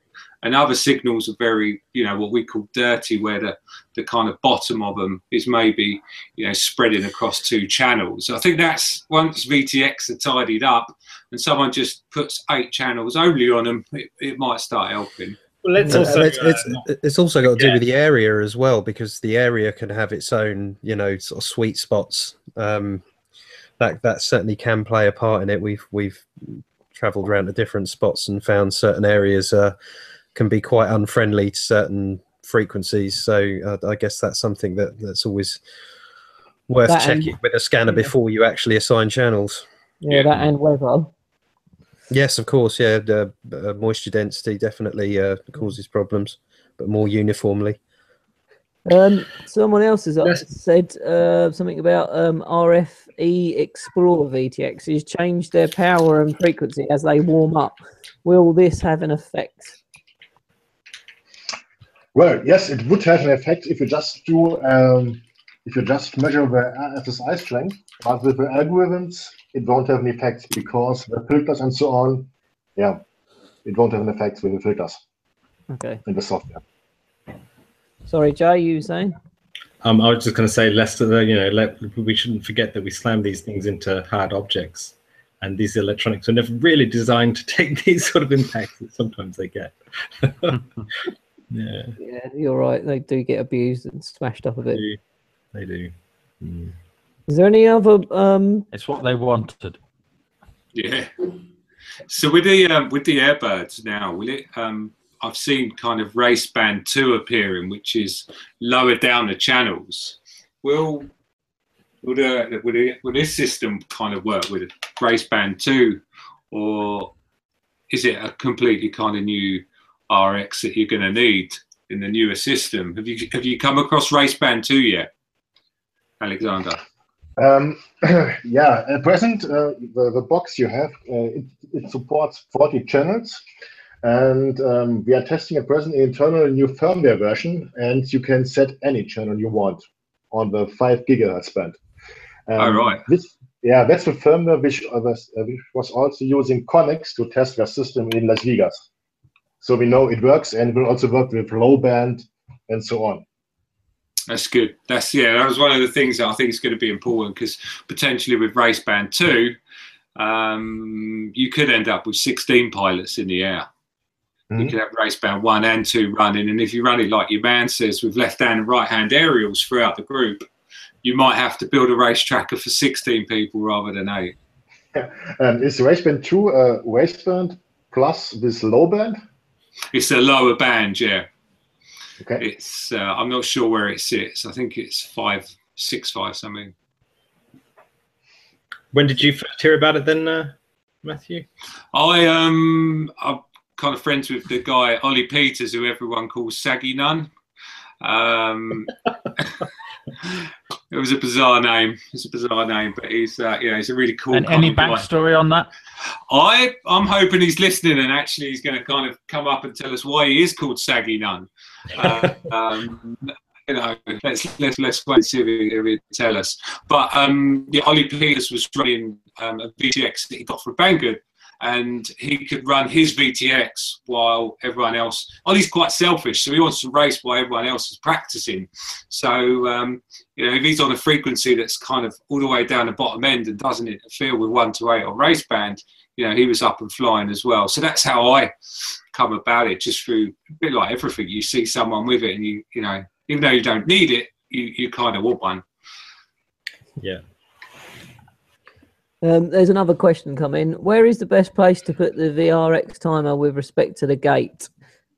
and other signals are very, you know, what we call dirty, where the, the kind of bottom of them is maybe, you know, spreading across two channels. So I think that's once VTX are tidied up and someone just puts eight channels only on them, it, it might start helping. Well, let's also. and it's, it's, it's also got to do yeah. with the area as well because the area can have its own you know sort of sweet spots um, that that certainly can play a part in it we've we've traveled around to different spots and found certain areas uh, can be quite unfriendly to certain frequencies so uh, i guess that's something that that's always worth That and- checking with a scanner yeah. before you actually assign channels Yeah, Yeah. that and weather. yes of course yeah the uh, moisture density definitely uh, causes problems but more uniformly Um, someone else has Yes. said uh, something about um, RF Explorer VTXs change their power and frequency as they warm up. Will this have an effect? Well, yes, it would have an effect if you just do um, if you just measure the RSSI strength, but with the algorithms, it won't have an effect because the filters and so on, yeah, it won't have an effect with the filters Okay. in the software. Sorry, Jay, you were saying? Um, I was just going to say, less to you know, let, we shouldn't forget that we slam these things into hard objects, and these electronics are never really designed to take these sort of impacts that sometimes they get. yeah, Yeah, you're right. They do get abused and smashed up a they bit. do. They do. Mm. Is there any other? Um, It's what they wanted. Yeah. So with the um, with the Airbirds now, will it? Um, I've seen kind of race band two appearing, which is lower down the channels. Will will the will, the, will this system kind of work with race band two, or is it a completely kind of new RX that you're going to need in the newer system? Have you have you come across race band two yet, Alexander? Um, yeah, at present, uh, the, the box you have, uh, it, it supports 40 channels. And um, we are testing at present an internal new firmware version, and you can set any channel you want on the 5 gigahertz band. Um, Oh, right. This, yeah, that's the firmware which, was, uh, which was also using Connex to test their system in Las Vegas. So we know it works, and it will also work with low band and so on. That's good. That's yeah. That was one of the things that I think is going to be important because potentially with race band two, um, you could end up with 16 pilots in the air. You Mhm. could have race band one and two running, and if you run it like your man says with left hand and right hand aerials throughout the group, you might have to build a race tracker for 16 people rather than eight. And is Raceband 2 a Raceband plus this low band? It's a lower band, yeah. Okay. It's uh, I'm not sure where it sits. I think it's five, six, five something. When did you first hear about it then, uh, Matthew? I um I'm kind of friends with the guy Ollie Peters, who everyone calls Saggy Nun. Um, it was a bizarre name. It's a bizarre name, but he's uh, yeah, he's a really cool. And any of guy. backstory on that? I I'm hoping he's listening and actually he's going to kind of come up and tell us why he is called Saggy Nun. Uh, um, you know, let's let's let's wait and see if he, if he tell us. But um, yeah, Ollie Peters was running um, a VTX that he got for Banggood, and he could run his VTX while everyone else. Oh, he's quite selfish, so he wants to race while everyone else is practicing. So um, you know, if he's on a frequency that's kind of all the way down the bottom end and doesn't interfere with one to eight or race band, you know, he was up and flying as well. So that's how I come about it, just through a bit like everything. You see someone with it, and you you know, even though you don't need it, you you kind of want one. Yeah. Um, there's another question coming. Where is the best place to put the VRX timer with respect to the gate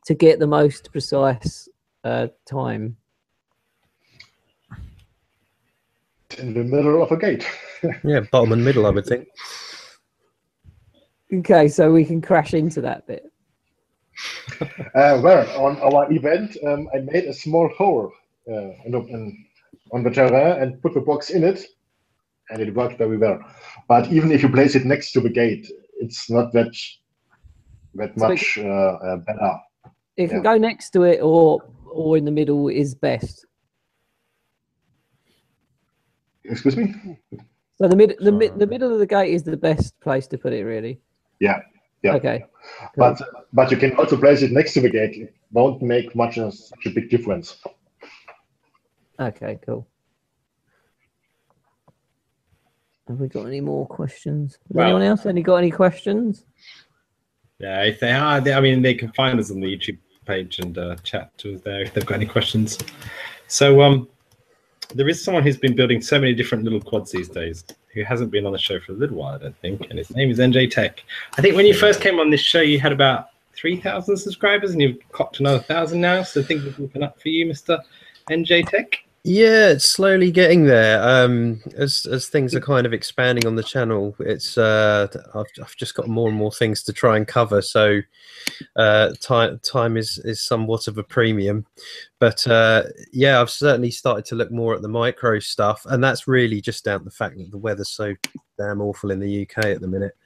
to get the most precise uh, time? In the middle of a gate. Yeah, bottom and middle, I would think. Okay, so we can crash into that bit. Uh, well, on our event, um, I made a small hole uh, in in, on the terrain and put the box in it, and it worked very well. But even if you place it next to the gate, it's not that that much uh, uh, better. If can Yeah. go next to it or or in the middle is best. Excuse me? So the mid the mid the middle of the gate is the best place to put it, really. Yeah. Yeah. Okay. But but you can also place it next to the gate. It won't make much of such a big difference. Okay. Cool. Have we got any more questions? Well- Anyone else? Any got any questions? Yeah, if they are, they, I mean, they can find us on the YouTube page and uh, chat to us there if they've got any questions. So, um, there is someone who's been building so many different little quads these days who hasn't been on the show for a little while, I don't think, and his name is NJ Tech. I think when you first came on this show, you had about 3,000 subscribers and you've clocked another 1,000 now. So things are looking up for you, Mr. NJ Tech. Yeah, it's slowly getting there. Um, as as things are kind of expanding on the channel, it's uh, I've I've just got more and more things to try and cover. So, uh, time time is is somewhat of a premium, but uh, yeah, I've certainly started to look more at the micro stuff, and that's really just down to the fact that the weather's so damn awful in the UK at the minute.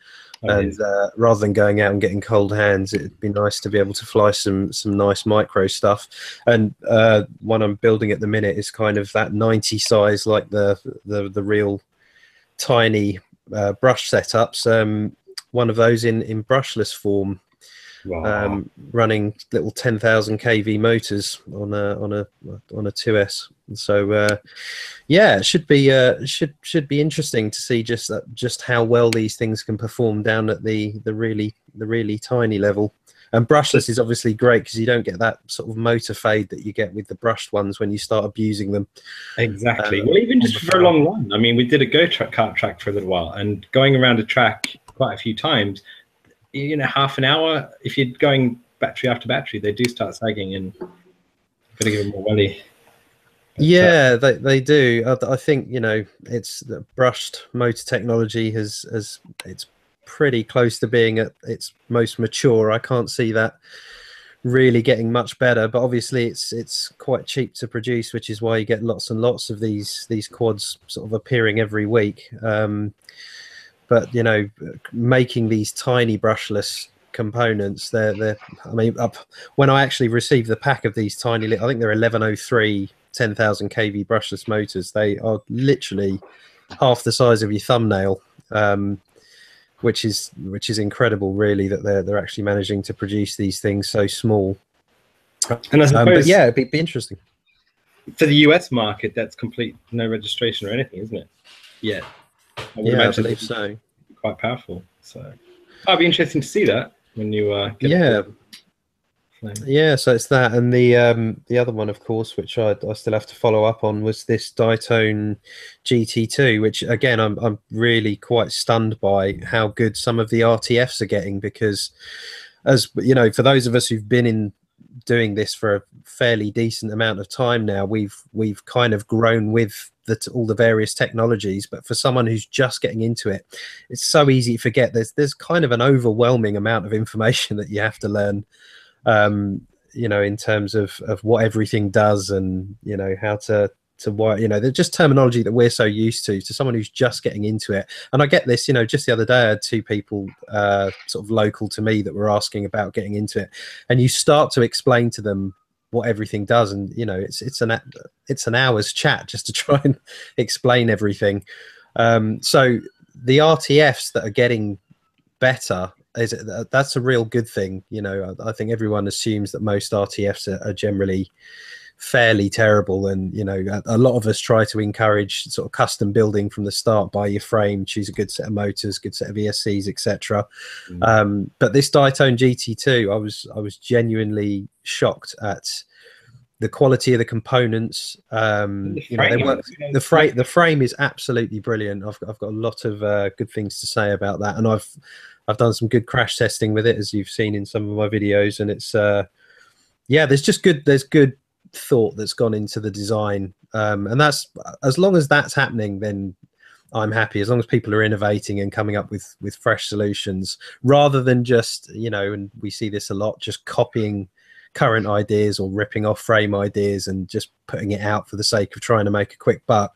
And uh, rather than going out and getting cold hands, it'd be nice to be able to fly some some nice micro stuff. And uh, one I'm building at the minute is kind of that 90 size, like the the the real tiny uh, brush setups. Um, one of those in in brushless form, Wow. um, running little 10,000 kV motors on a on a on a 2S. So uh, yeah, it should be uh, should should be interesting to see just that, just how well these things can perform down at the the really the really tiny level. And brushless is obviously great because you don't get that sort of motor fade that you get with the brushed ones when you start abusing them. Exactly. uh, well, even just for a long run. I mean, we did a go track kart track for a little while, and going around a track quite a few times, you know, half an hour. If you're going battery after battery, they do start sagging, and got to give them more welly. Yeah, they, they do. I, I think you know it's the brushed motor technology has has it's pretty close to being at its most mature. I can't see that really getting much better, but obviously it's it's quite cheap to produce, which is why you get lots and lots of these these quads sort of appearing every week. Um, but you know, making these tiny brushless components, they're they're. I mean, up when I actually received the pack of these tiny, I think they're 1103 10,000 kV brushless motors. They are literally half the size of your thumbnail, um, which is which is incredible, really, that they're they're actually managing to produce these things so small. and I Um, but yeah, it'd be, be interesting. for the US market, that's complete no registration or anything, isn't it? Yeah. I would Yeah, I imagine believe so. Quite powerful. So, I'd be interesting to see that when you uh, get Yeah. Yeah, so it's that, and the um, the other one, of course, which I, I still have to follow up on, was this Diatone GT2, which again I'm I'm really quite stunned by how good some of the RTFs are getting because, as you know, for those of us who've been in doing this for a fairly decent amount of time now, we've we've kind of grown with the, all the various technologies. But for someone who's just getting into it, it's so easy to forget. There's there's kind of an overwhelming amount of information that you have to learn um, you know, in terms of of what everything does and you know how to to what you know, they're just terminology that we're so used to. To someone who's just getting into it, and I get this. You know, just the other day I had two people uh, sort of local to me that were asking about getting into it, and you start to explain to them what everything does, and you know, it's it's an it's an hour's chat just to try and explain everything. Um, so the RTFs that are getting better is it, that's a real good thing. You know, I, I think everyone assumes that most RTFs are, are generally fairly terrible and you know a, a, lot of us try to encourage sort of custom building from the start buy your frame choose a good set of motors good set of escs etc mm. um, but this diatone gt2 i was i was genuinely shocked at the quality of the components um the you know they work the frame the frame is absolutely brilliant. I've, I've got a lot of uh, good things to say about that. And i've i've done some good crash testing with it as you've seen in some of my videos. And it's uh yeah there's just good there's good thought that's gone into the design. Um, and that's as long as that's happening then i'm happy. As long as people are innovating and coming up with with fresh solutions rather than just you know and we see this a lot just copying current ideas or ripping off frame ideas and just putting it out for the sake of trying to make a quick buck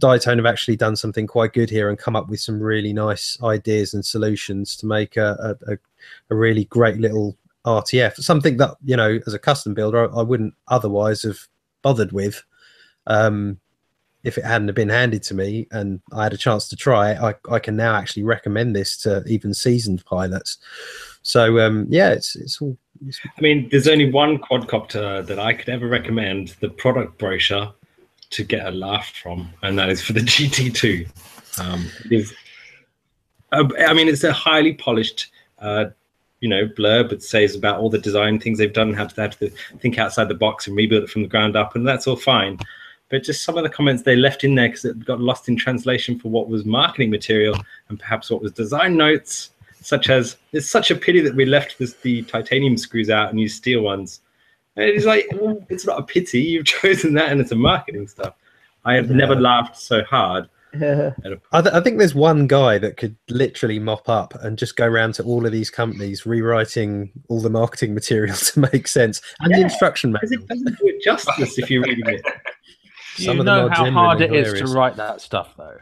Diatone have actually done something quite good here and come up with some really nice ideas and solutions to make a, a, a really great little RTF, something that you know, as a custom builder, I, I wouldn't otherwise have bothered with. Um, if it hadn't been handed to me and I had a chance to try it, I, I can now actually recommend this to even seasoned pilots. So um, yeah, it's it's all. I mean, there's only one quadcopter that I could ever recommend the product brochure to get a laugh from, and that is for the GT2. Um, it is, uh, I mean, it's a highly polished uh, you know blurb that says about all the design things they've done how to, have to think outside the box and rebuild it from the ground up and that's all fine but just some of the comments they left in there because it got lost in translation for what was marketing material and perhaps what was design notes such as it's such a pity that we left this, the titanium screws out and used steel ones and it's like well, it's not a pity you've chosen that and it's a marketing stuff i have yeah. never laughed so hard I, th- I, think there's one guy that could literally mop up and just go around to all of these companies rewriting all the marketing material to make sense and yeah, the instruction manual. It doesn't do it justice if you're reading it. Some you know how hard it hilarious. is to write that stuff, though.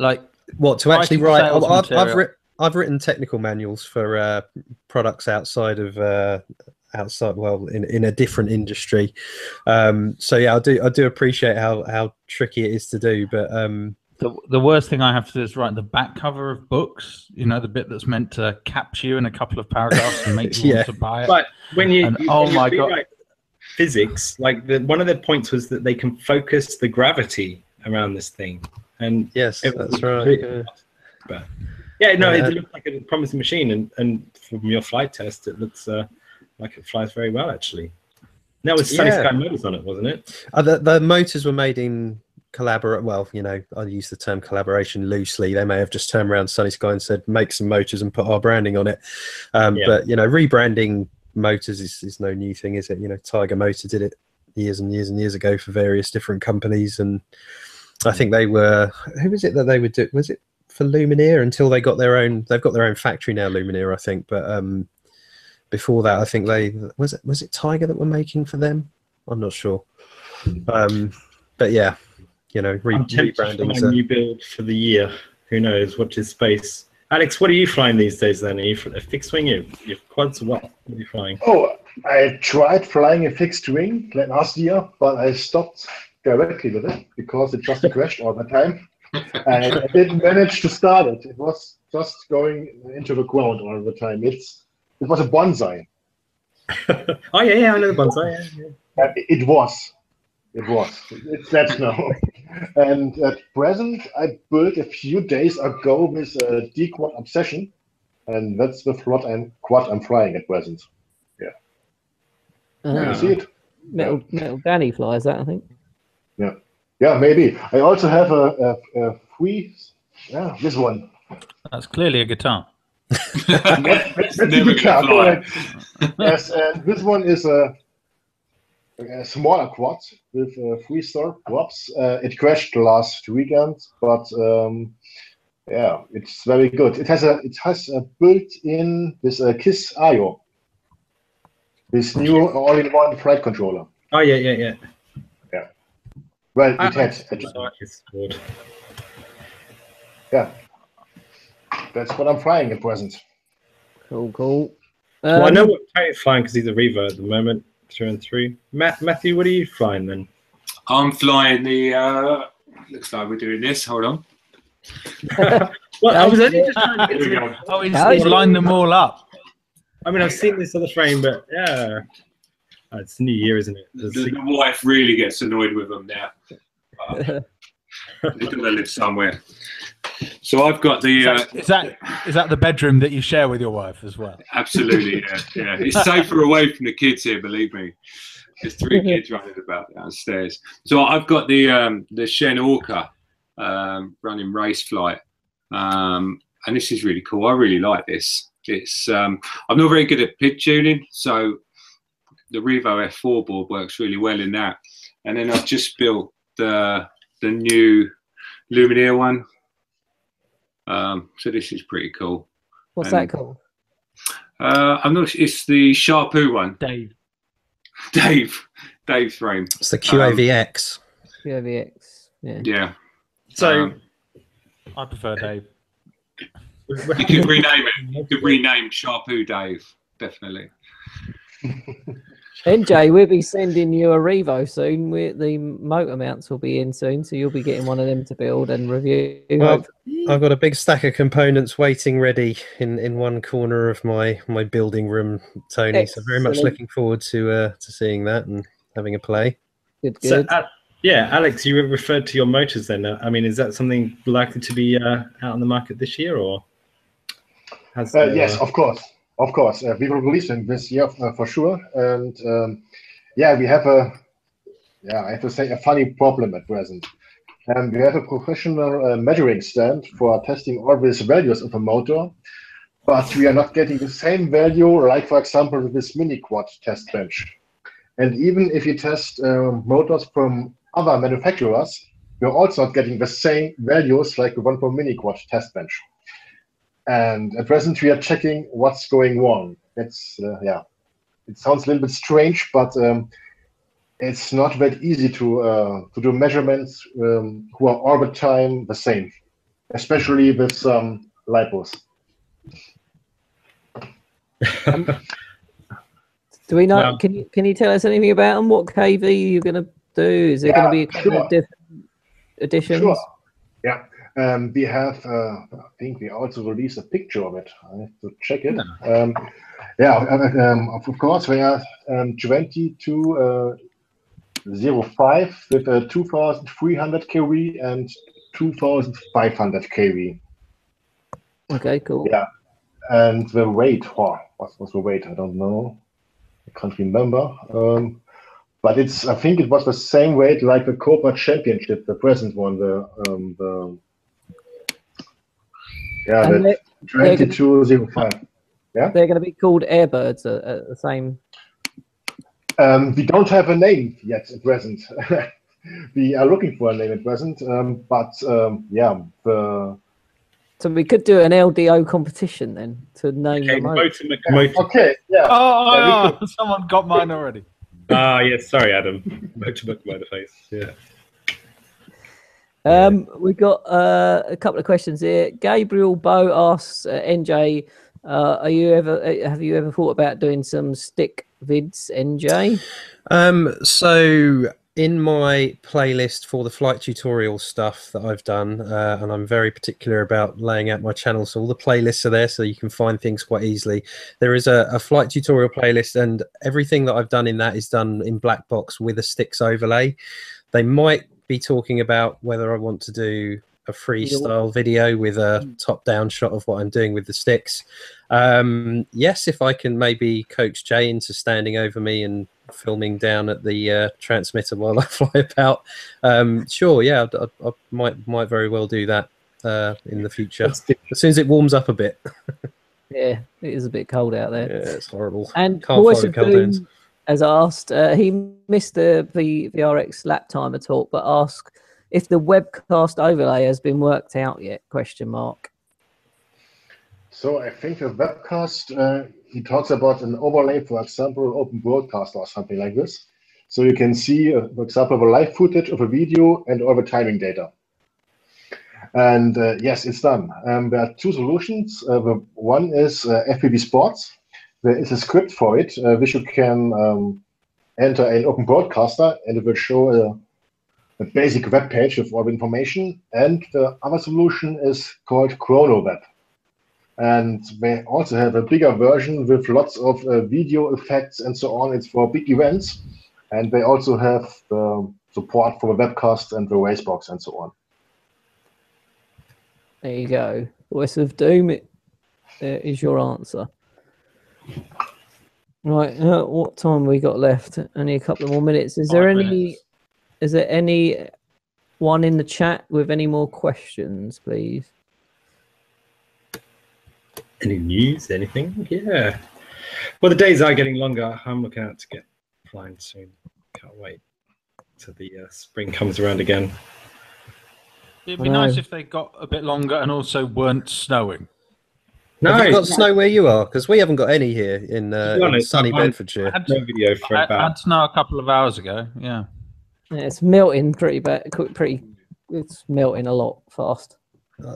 Like what to actually write? I've, I've, ri- I've, written technical manuals for uh, products outside of uh, outside well in, in a different industry um so yeah i do i do appreciate how how tricky it is to do but um the, the worst thing I have to do is write the back cover of books. You know, the bit that's meant to capture you in a couple of paragraphs and make you yeah. want to buy it. But when you, and, you oh when my you god, physics, like the, one of the points was that they can focus the gravity around this thing. And yes, that's right. Yeah. But yeah, no, it looks like a promising machine, and and from your flight test, it looks uh, like it flies very well actually. That was Sunny yeah. Sky Motors on it, wasn't it? Uh, the, the motors were made in collaborate. Well, you know, I use the term collaboration loosely. They may have just turned around Sunny Sky and said, "Make some motors and put our branding on it." Um, yeah. But you know, rebranding motors is, is no new thing, is it? You know, Tiger Motor did it years and years and years ago for various different companies, and I think they were who was it that they would do? Was it for Lumenier until they got their own? They've got their own factory now, Lumenier, I think, but. um before that, I think they was it was it Tiger that were making for them. I'm not sure, um, but yeah, you know, re- rebranding. A new build for the year. Who knows? Watch his space. Alex, what are you flying these days? Then are you a fixed wing? You you quads? What? what are you flying? Oh, I tried flying a fixed wing last year, but I stopped directly with it because it just crashed all the time. And I didn't manage to start it. It was just going into the ground all the time. It's it was a bonsai. oh yeah, yeah, I know the bonsai. Yeah, yeah. It was. It was. It's that now. and at present, I built a few days ago with a D quad obsession, and that's the quad I'm quad I'm flying at present. Yeah. Uh, you see it? Metal, metal Danny flies that, I think. Yeah. Yeah, maybe. I also have a, a, a free. Yeah, this one. That's clearly a guitar. yes, and this one is a, a smaller quad with uh, three star props. Uh, it crashed last weekend, but um, yeah, it's very good. It has a it has a built-in this uh, Kiss IO, this new all-in-one flight controller. Oh yeah, yeah, yeah. Yeah. Well, it had. Yeah, that's what I'm flying at present. Cool, cool. Um, well, I know um, what Tate's flying because he's a Revo at the moment, through and through. Matt, Matthew, what are you flying then? I'm flying the. Uh, looks like we're doing this. Hold on. well, I was only just trying to get Here we to. Oh, he's, No, lined them all up. I mean, I've seen this other frame, but yeah, it's New Year, isn't it? The, the wife really gets annoyed with them now. Uh, They've got to live somewhere. So I've got the Is uh, that, is that is that the bedroom that you share with your wife as well? absolutely yeah, yeah. It's safer away from the kids here, believe me. There's three kids running about downstairs. So I've got the um, the Shen Orca um, running race flight, um, and this is really cool. I really like this. It's um, I'm not very good at PID tuning, so the Revo F4 board works really well in that. And then I've just built the the new Lumenier one. Um, so this is pretty cool. What's Um, that called? Uh, I'm not. It's the Sharpoo one, Dave. Dave. Dave's frame. It's the QAVX. QVX. Yeah. Yeah. so Um, I prefer Dave. you could rename it. You could rename Sharpoo Dave. Definitely. NJ, we'll be sending you a Revo soon. we the motor mounts will be in soon, so you'll be getting one of them to build and review. Well. I've got a big stack of components waiting ready in, in one corner of my, my building room, Tony. So very much looking forward to uh, to seeing that and having a play. good, So, uh, yeah, Alex, you referred to your motors then. Uh, I mean, is that something likely to be uh, out on the market this year, or? Has, Uh, yes, of course, of course. Uh, we will release them this year uh, for sure. And um, yeah, we have a, yeah, I have to say, a funny problem at present. Um, we have a professional uh, measuring stand for testing all these values of a motor, but we are not getting the same value, like for example, with this mini quad test bench. And even if you test uh, motors from other manufacturers, we're also not getting the same values like the one from mini quad test bench. And at present, we are checking what's going wrong. It's uh, yeah, it sounds a little bit strange, but um, it's not that easy to uh, to do measurements um, who are all the time the same, especially with some lipos. Do we know? well- can you can you tell us anything about them? What KV you're going to do? Is there going to be a couple sure. of different editions? Sure. Yeah. Um, we have, uh, I think we also released a picture of it. I have to check it. Um, yeah, uh, um, of course, we are um, 2205 with a 2300 kV and 2500 kV. Okay, cool. Yeah. And the weight, oh, what was the weight? I don't know. I can't remember. Um, but it's, I think it was the same weight like the Cobra Championship, the present one, the, um, the yeah, And the they're, 2205. they're going to be called Airbirds at, at the same. Um, we don't have a name yet at present. we are looking for a name at present, um, but um, yeah, the So we could do an LDO competition then to name Okay, the motor. motor, motor. okay, yeah. Oh, Yeah, we oh, someone got mine already. Ah, yes. Sorry, Adam. Motor book. Yeah. Um, We've got uh, a couple of questions here. Gabriel Bow asks uh, NJ, uh, are you ever uh, have you ever thought about doing some stick vids, NJ? Um, so in my playlist for the flight tutorial stuff that I've done, uh, and I'm very particular about laying out my channel, so all the playlists are there, so you can find things quite easily. There is a, a flight tutorial playlist, and everything that I've done in that is done in black box with a sticks overlay. They might be talking about whether I want to do a freestyle video with a top-down shot of what I'm doing with the sticks. Um, yes, if I can maybe coach Jay into standing over me and filming down at the uh, transmitter while I fly about, um, sure, yeah, I, I, I might might very well do that uh, in the future as soon as it warms up a bit. Yeah, it is a bit cold out Yeah, there. it's horrible. And Can't Voice of. Doom has asked, uh, he missed the v- VRX lap timer talk, but asked if the webcast overlay has been worked out yet? Question mark. So I think the webcast, uh, he talks about an overlay, for example, open broadcast or something like this. So you can see, uh, for example, the live footage of a video and all the timing data. And uh, yes, it's done. Um, there are two solutions. Uh, the one is uh, FPV Sports. There is a script for it, uh, which you can um, enter an open broadcaster, and it will show a a basic web page with all the information. And the other solution is called ChronoWeb. And they also have a bigger version with lots of uh, video effects and so on. It's for big events. And they also have the support for the webcast and the racebox and so on. There you go. Voice of Doom. It, there is your answer. Right. Uh, what time we got left? Only a couple of more minutes. Is there any? minutes. Is there any one in the chat with any more questions, please? Any news? Anything? Yeah. Well, the days are getting longer. I'm looking out to get flying soon. Can't wait till the uh, spring comes around again. It'd be nice if they got a bit longer and also weren't snowing. No, Have you got snow where you are? Because we haven't got any here in, uh, be in sunny I find- Bedfordshire. Had, no video for had, about. had snow a couple of hours ago. Yeah. Yeah, it's melting pretty bad. Pretty. It's melting a lot fast.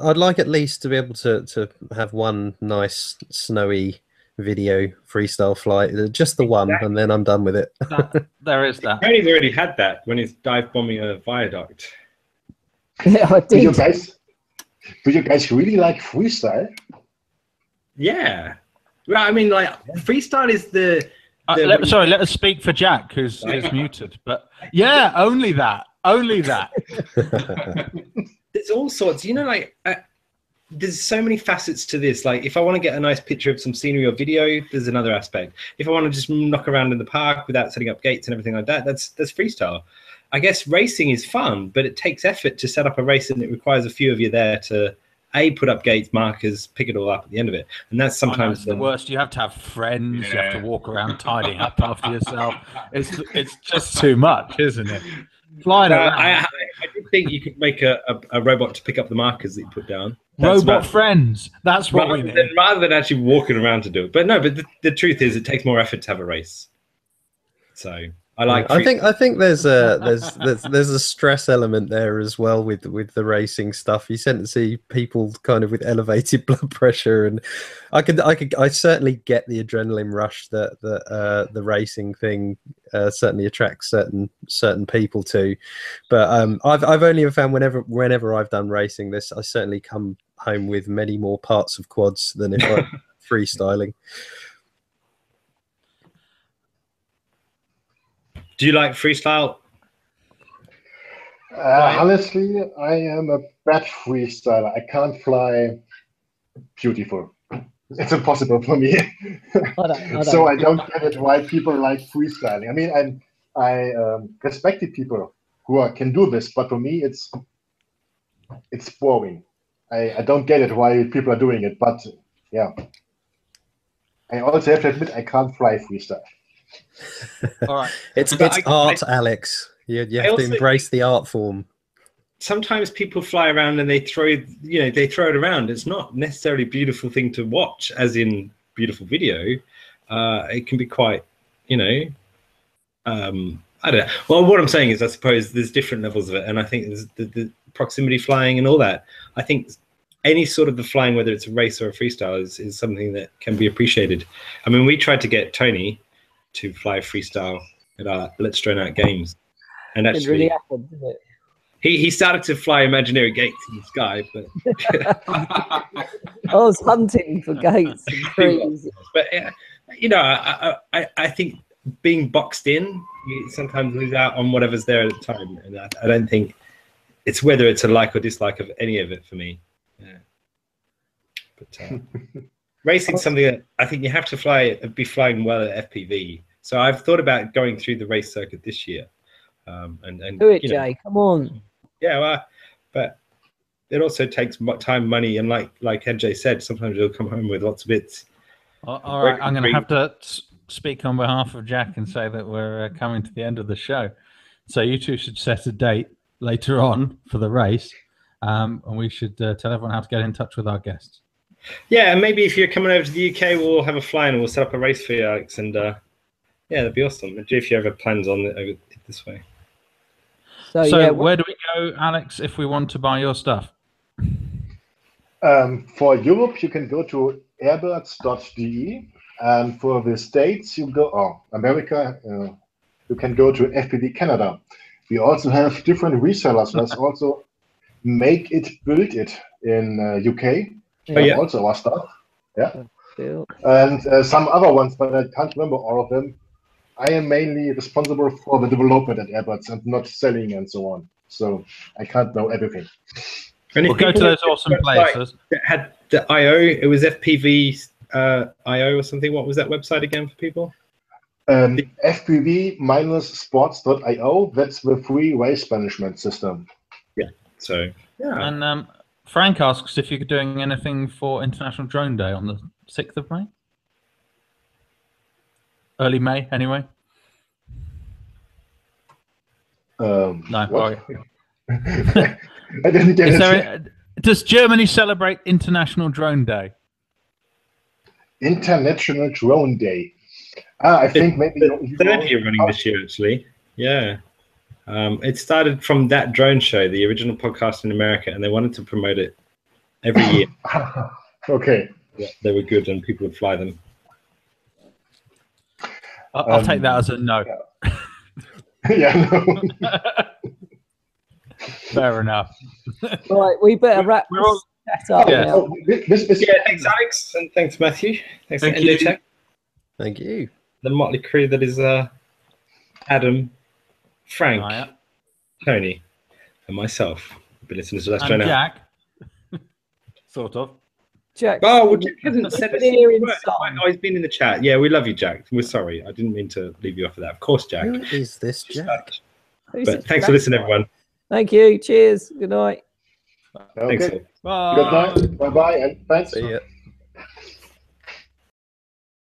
I'd like at least to be able to to have one nice snowy video freestyle flight, uh, just the one, and then I'm done with it. That, there is that. Tony's already had that when he's dive bombing a viaduct. Yeah, I Do you did. guys, do you guys really like freestyle? Yeah. Well, I mean, like freestyle is the. Uh, let- sorry, let us speak for Jack, who's, who's muted. But yeah, only that. Only that. there's all sorts. You know, like uh, there's so many facets to this. Like, if I want to get a nice picture of some scenery or video, there's another aspect. If I want to just knock around in the park without setting up gates and everything like that, that's that's freestyle. I guess racing is fun, but it takes effort to set up a race, and it requires a few of you there to a put up gates, markers, pick it all up at the end of it, and that's Sometimes sometimes it's the worst. You have to have friends. You have to walk around tidying up after yourself. It's it's just too much, isn't it? Flying Uh, around. I, I, I do think you could make a, a, a robot to pick up the markers that you put down. That's Robot about- friends. That's what we rather need. than, rather than actually walking around to do it. But no, but the, the truth is, it takes more effort to have a race. So I like. I think I think there's a there's there's there's a stress element there as well with with the racing stuff. You tend to see people kind of with elevated blood pressure, and I could I could I certainly get the adrenaline rush that that uh, the racing thing uh, certainly attracts certain certain people to. But um, I've I've only found whenever whenever I've done racing this, I certainly come home with many more parts of quads than if I'm freestyling. Do you like freestyle? Uh, honestly, I am a bad freestyler. I can't fly beautiful. It's impossible for me. I don't, I don't. so I don't get it why people like freestyling. I mean, I'm, I um, respect the people who are, can do this, but for me, it's it's boring. I, I don't get it why people are doing it, but yeah. I also have to admit I can't fly freestyle. All right. It's But it's I- art, Alex. You, you I have to embrace the art form. Sometimes people fly around and they throw, you know, they throw it around. It's not necessarily a beautiful thing to watch, as in beautiful video. Uh, it can be quite, you know, um, I don't know. Well, what I'm saying is, I suppose there's different levels of it, and I think there's the, the proximity flying and all that. I think any sort of the flying, whether it's a race or a freestyle, is, is something that can be appreciated. I mean, we tried to get Tony to fly freestyle at our Let's Drone Out games, and It actually, really happened, did it? he, he started to fly imaginary gates in the sky, but I was hunting for gates and but yeah, you know, I, I I I think being boxed in, you sometimes lose out on whatever's there at the time, and I, I don't think it's whether it's a like or dislike of any of it for me. Yeah. But uh, racing's something that I think you have to fly, be flying well at FPV. So I've thought about going through the race circuit this year, um, and and Do it, you know, Jay. Come on. yeah, well, but it also takes time, money, and like like NJ said, sometimes you'll come home with lots of bits. All all right. I'm going to have to speak on behalf of Jack and say that we're uh, coming to the end of the show. So you two should set a date later on for the race, um, and we should uh, tell everyone how to get in touch with our guests. Yeah, and maybe if you're coming over to the UK, we'll have a fly and we'll set up a race for you, Alex. And uh, yeah, that'd be awesome. And if you ever plans on it this way. So, so yeah, where do we go, Alex, if we want to buy your stuff? Um, for Europe, you can go to airbirds.de, and for the States, you go, oh, America, uh, you can go to FPV Canada. We also have different resellers. Let's also make it, build it in uh, UK. Oh, yeah. Also our stuff. Yeah. and uh, some other ones, but I can't remember all of them. I am mainly responsible for the development at Airbirds and not selling and so on. So I can't know everything. And if We'll go to those awesome at the website places. that had the IO, it was FPV uh, IO or something. What was that website again for people? Um, FPV-sports.io, that's the free race management system. Yeah. So yeah, And um, Frank asks if you're doing anything for International Drone Day on the 6th of May. Early May, anyway. Um, No, sorry. I didn't get Is it. there a- does Germany celebrate International Drone Day? International Drone Day. Ah, I think maybe the you- you third year running this year actually. Yeah. Um, it started from that drone show, the original podcast in America, and they wanted to promote it every year. okay. Yeah, they were good and people would fly them. I'll, I'll Um, take that as a no. yeah, no. Fair enough. Right, we better wrap We're all- this up Yeah. now. Oh, this, this, Yeah, thanks Alex and thanks Matthew. Thanks Thank you. Tech, Thank you. the motley crew that is uh, Adam, Frank. Tony, and myself. You've been listening to Let's Try Now. Jack. sort of. Jack. Oh, well, Jack hasn't said a Here single in word. song. Oh, he's been in the chat. Yeah, we love you, Jack. We're sorry. I didn't mean to leave you off of that. Of course, Jack. Who is this Jack? Who's But it? thanks for listening, everyone. Thank you. Cheers. Good night. Thanks. okay. all. Good night. Bye bye, and thanks. See ya.